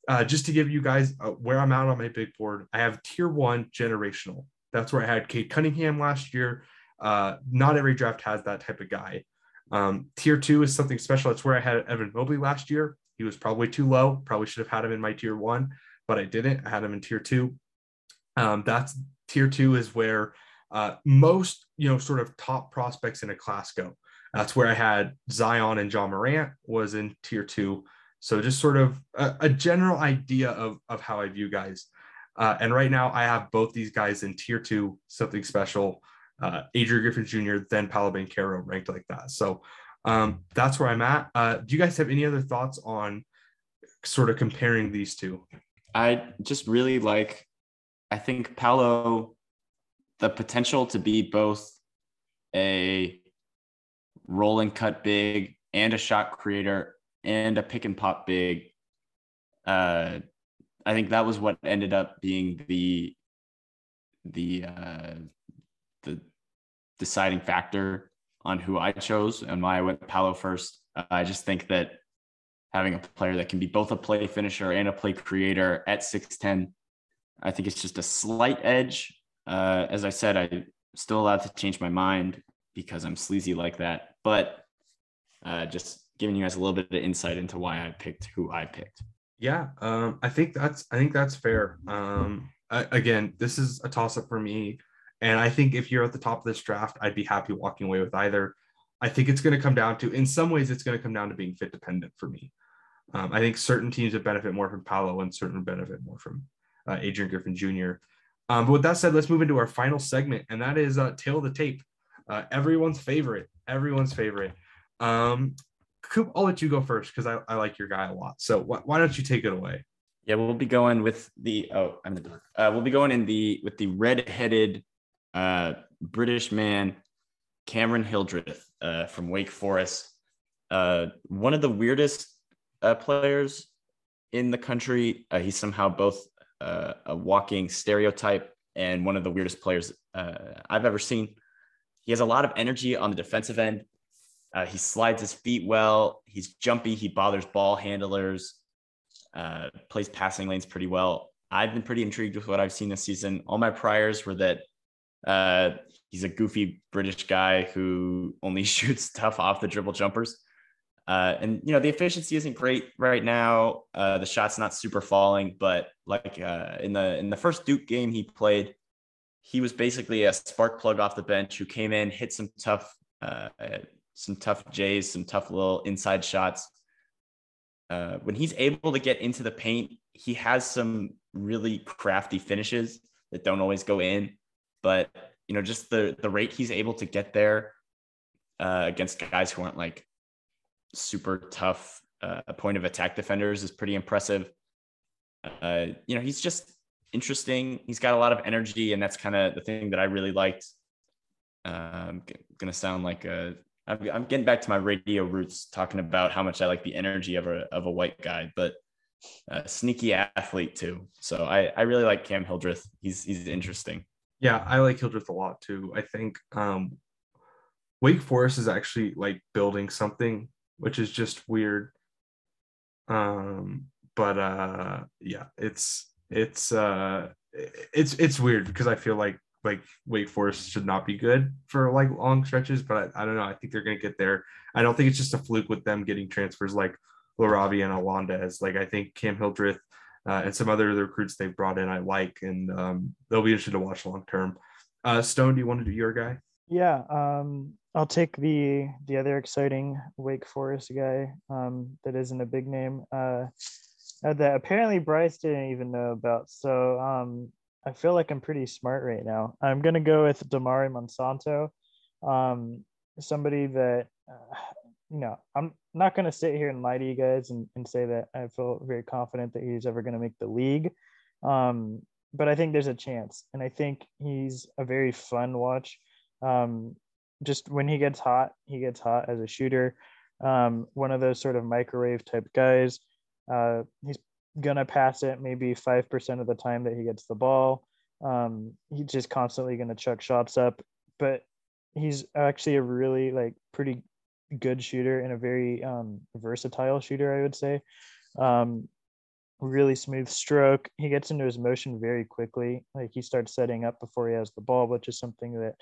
uh, just to give you guys uh, where I'm at on my big board, I have tier one generational. That's where I had Cade Cunningham last year. Uh, not every draft has that type of guy. Um, tier two is something special. That's where I had Evan Mobley last year. He was probably too low. Probably should have had him in my tier one, but I didn't. I had him in tier two. Um, that's tier two is where uh, most you know sort of top prospects in a class go. That's where I had Zion and Ja Morant was in tier two. So just sort of a, a general idea of of how I view guys. Uh, and right now I have both these guys in tier two, something special. Uh, Adrian Griffin Jr., then Paolo Banchero ranked like that. So um, that's where I'm at. Uh, do you guys have any other thoughts on sort of comparing these two? I just really like, I think Paolo the potential to be both a roll and cut big and a shot creator and a pick and pop big. Uh, I think that was what ended up being the the uh, the deciding factor on who I chose and why I went Paolo first. Uh, I just think that having a player that can be both a play finisher and a play creator at 6'10, I think it's just a slight edge uh, as I said, I'm still allowed to change my mind because I'm sleazy like that. But uh, just giving you guys a little bit of insight into why I picked who I picked. Yeah, um, I think that's I think that's fair. Um, I, again, this is a toss up for me, and I think if you're at the top of this draft, I'd be happy walking away with either. I think it's going to come down to, in some ways, it's going to come down to being fit dependent for me. Um, I think certain teams would benefit more from Paolo and certain benefit more from uh, Adrian Griffin Jr. Um, but with that said, let's move into our final segment, and that is uh, tale of the tape. Uh, everyone's favorite, everyone's favorite. Um, Coop, I'll let you go first because I, I like your guy a lot. So wh- why don't you take it away? Yeah, we'll be going with the oh, I'm the door. Uh, we'll be going in the with the red-headed uh, British man, Cameron Hildreth uh, from Wake Forest. Uh, one of the weirdest uh, players in the country. Uh, he's somehow both a walking stereotype and one of the weirdest players I've ever seen. He has a lot of energy on the defensive end. Uh, he slides his feet well. He's jumpy. He bothers ball handlers. Uh, plays passing lanes pretty well. I've been pretty intrigued with what I've seen this season. All my priors were that uh, he's a goofy British guy who only shoots tough off the dribble jumpers. Uh, and you know the efficiency isn't great right now. Uh, the shot's not super falling, but like uh, in the in the first Duke game he played, he was basically a spark plug off the bench who came in, hit some tough uh, some tough J's, some tough little inside shots. Uh, when he's able to get into the paint, he has some really crafty finishes that don't always go in, but you know just the the rate he's able to get there uh, against guys who aren't like super tough uh, point of attack defenders is pretty impressive. Uh, you know, he's just interesting. He's got a lot of energy, and that's kind of the thing that I really liked. Uh, I'm gonna sound like a. I'm, getting back to my radio roots, talking about how much I like the energy of a of a white guy, but a sneaky athlete too. So I I really like Cam Hildreth. He's he's interesting. Yeah, I like Hildreth a lot too. I think um, Wake Forest is actually like building something which is just weird. Um, but uh, yeah, it's it's uh it's it's weird because I feel like like Wake Forest should not be good for like long stretches, but I, I don't know. I think they're gonna get there. I don't think it's just a fluke with them getting transfers like LaRavia and Alondes. Like I think Cam Hildreth uh, and some other recruits they've brought in I like, and um, they'll be interested to watch long term. Uh, Stone, do you want to do your guy? Yeah, um, I'll take the the other exciting Wake Forest guy um, that isn't a big name. Uh, uh, that apparently Bryce didn't even know about. So um, I feel like I'm pretty smart right now. I'm gonna go with Damari Monsanto, um, somebody that uh, you know I'm not gonna sit here and lie to you guys and, and say that I feel very confident that he's ever gonna make the league. Um, but I think there's a chance, and I think he's a very fun watch. Um, just when he gets hot, he gets hot as a shooter. Um, one of those sort of microwave type guys. Uh, he's gonna pass it maybe five percent of the time that he gets the ball. Um, he's just constantly gonna chuck shots up, but he's actually a really like pretty good shooter and a very um, versatile shooter, I would say. Um, really smooth stroke. He gets into his motion very quickly. Like he starts setting up before he has the ball, which is something that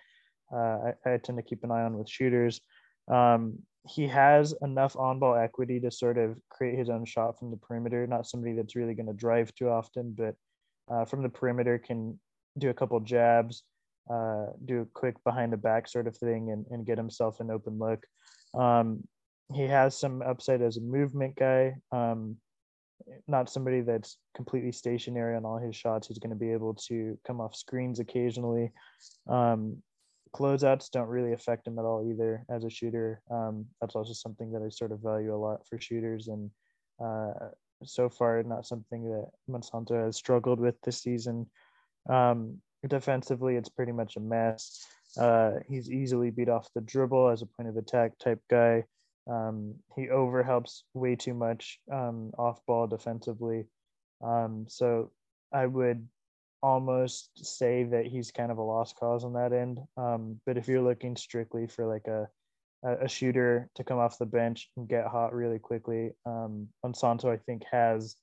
uh, I, I, tend to keep an eye on with shooters. Um, he has enough on ball equity to sort of create his own shot from the perimeter. Not somebody that's really going to drive too often, but uh, from the perimeter can do a couple jabs, uh, do a quick behind the back sort of thing, and, and get himself an open look. Um, he has some upside as a movement guy. Um, not somebody that's completely stationary on all his shots. He's going to be able to come off screens occasionally. Um, closeouts don't really affect him at all either as a shooter. Um, that's also something that I sort of value a lot for shooters, and uh, so far not something that Monsanto has struggled with this season. Um, defensively, it's pretty much a mess. Uh, he's easily beat off the dribble as a point of attack type guy. Um, he overhelps way too much um, off ball defensively. Um, so I would almost say that he's kind of a lost cause on that end. Um, but if you're looking strictly for like a a shooter to come off the bench and get hot really quickly, um, Monsanto I think has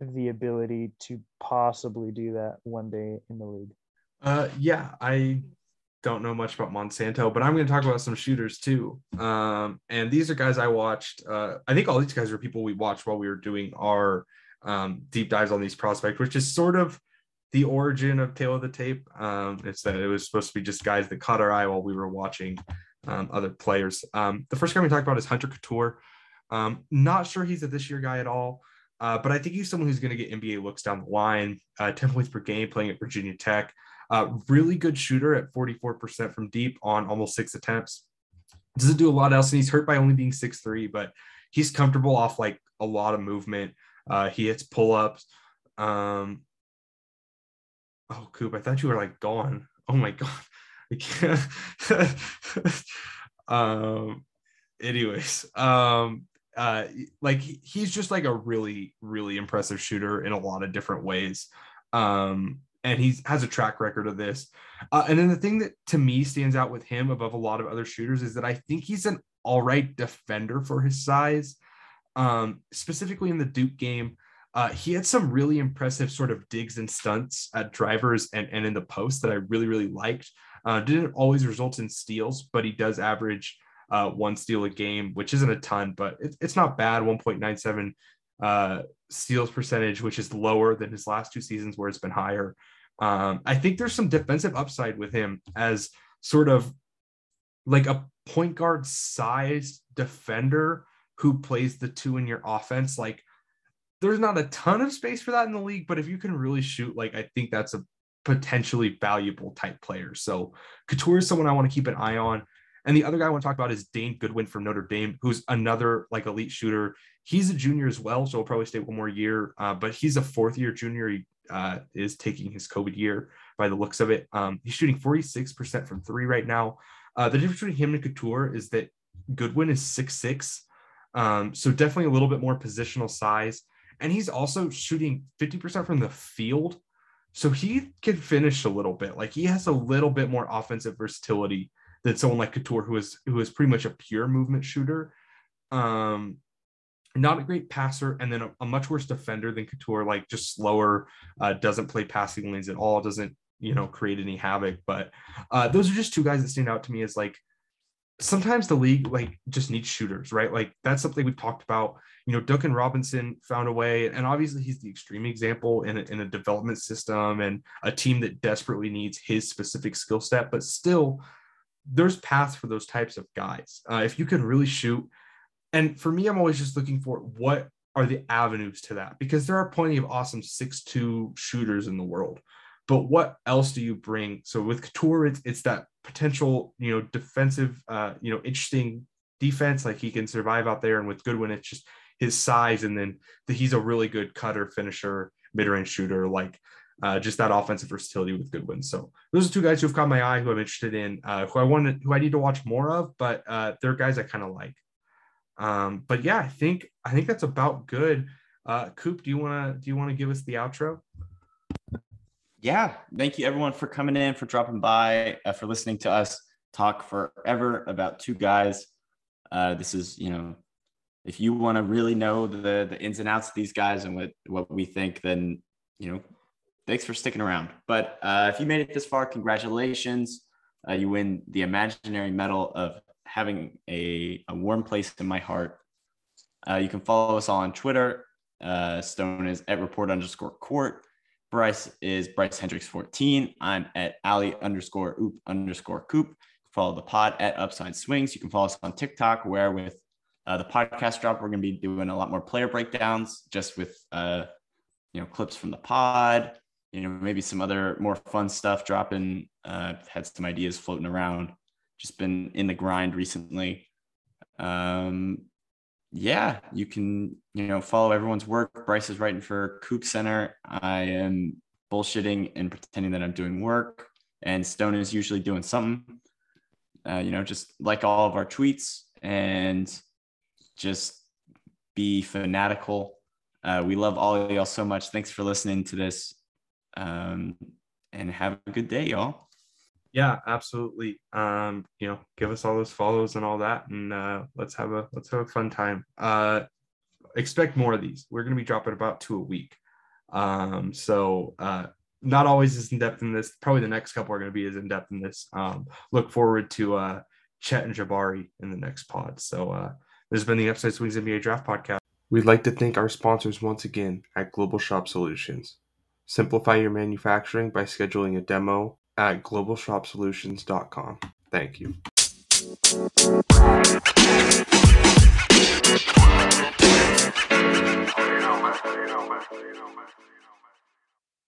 the ability to possibly do that one day in the league. Uh, yeah, I don't know much about Monsanto, but I'm going to talk about some shooters too. Um, and these are guys I watched. Uh, I think all these guys are people we watched while we were doing our um, deep dives on these prospects, which is sort of the origin of Tale of the Tape. Um, it's that it was supposed to be just guys that caught our eye while we were watching um, other players. Um, the first guy we talked about is Hunter Cattoor. Um, not sure he's a this year guy at all, uh, but I think he's someone who's going to get NBA looks down the line. Uh, 10 points per game playing at Virginia Tech. Uh, really good shooter at 44% from deep on almost six attempts. Doesn't do a lot else, and he's hurt by only being six three, but he's comfortable off like a lot of movement. Uh, he hits pull ups. Um, oh, Coop, I thought you were like gone. Oh my god, I can't. um, anyways, um, uh, like he's just like a really, really impressive shooter in a lot of different ways. Um, and he has a track record of this. Uh, and then the thing that to me stands out with him above a lot of other shooters is that I think he's an all right defender for his size. Um, specifically in the Duke game, uh, he had some really impressive sort of digs and stunts at drivers and, and in the post that I really, really liked. Uh, didn't always result in steals, but he does average uh, one steal a game, which isn't a ton, but it, it's not bad. 1.97 uh, steals percentage, which is lower than his last two seasons where it's been higher. Um, I think there's some defensive upside with him as sort of like a point guard sized defender who plays the two in your offense. Like there's not a ton of space for that in the league, but if you can really shoot, like I think that's a potentially valuable type player. So Cattoor is someone I want to keep an eye on. And the other guy I want to talk about is Dane Goodwin from Notre Dame, who's another like elite shooter. He's a junior as well, so he'll probably stay one more year. Uh, but he's a fourth year junior. He uh, is taking his COVID year by the looks of it. Um, he's shooting 46% from three right now. Uh, the difference between him and Cattoor is that Goodwin is six six, um, so definitely a little bit more positional size. And he's also shooting 50% from the field. So he can finish a little bit. Like he has a little bit more offensive versatility than someone like Cattoor, who is who is pretty much a pure movement shooter. Um, not a great passer, and then a, a much worse defender than Cattoor, like just slower, uh, doesn't play passing lanes at all, doesn't you know create any havoc. But uh, those are just two guys that stand out to me as like sometimes the league like just needs shooters, right? Like that's something we've talked about. You know, Duncan Robinson found a way, and obviously he's the extreme example in a, in a development system and a team that desperately needs his specific skill set. But still, there's paths for those types of guys. Uh, if you can really shoot, and for me, I'm always just looking for what are the avenues to that because there are plenty of awesome six-two shooters in the world. But what else do you bring? So with Couture, it's, it's that potential, you know, defensive, uh, you know, interesting defense. Like he can survive out there. And with Goodwin, it's just his size. And then the, he's a really good cutter, finisher, mid range shooter. Like uh, just that offensive versatility with Goodwin. So those are two guys who've caught my eye, who I'm interested in, uh, who I wanted, who I need to watch more of. But uh, they're guys I kind of like. Um, but yeah, I think I think that's about good. Uh, Coop, do you want to do you want to give us the outro? Yeah, thank you everyone for coming in, for dropping by, uh, for listening to us talk forever about two guys. Uh, this is, you know, if you want to really know the the ins and outs of these guys and what what we think, then you know, thanks for sticking around. But uh, if you made it this far, congratulations! Uh, you win the imaginary medal of having a, a warm place in my heart. Uh, you can follow us all on Twitter. Uh, Stone is at report underscore court. Bryce is Bryce Hendricks 14. I'm at Ali underscore oop underscore coop. Follow the pod at Upside Swings. You can follow us on TikTok, where with uh, the podcast drop, we're going to be doing a lot more player breakdowns, just with uh, you know clips from the pod. You know, maybe some other more fun stuff dropping. Uh, had some ideas floating around. Just been in the grind recently. Um, yeah, you can, you know, follow everyone's work. Bryce is writing for Hoop Center. I am bullshitting and pretending that I'm doing work. And Stone is usually doing something. Uh, you know, just like all of our tweets and just be fanatical. Uh, we love all of y'all so much. Thanks for listening to this. Um, and have a good day, y'all yeah absolutely. Um you know give us all those follows and all that and uh let's have a let's have a fun time. Uh expect more of these. We're going to be dropping about two a week. Um so uh not always as in depth in this. Probably the next couple are going to be as in depth in this. Um look forward to uh chet and jabari in the next pod. So uh this has been the upside swings nba draft podcast. We'd like to thank our sponsors once again at global shop solutions. Simplify your manufacturing by scheduling a demo at globalshopsolutions.com. Thank you.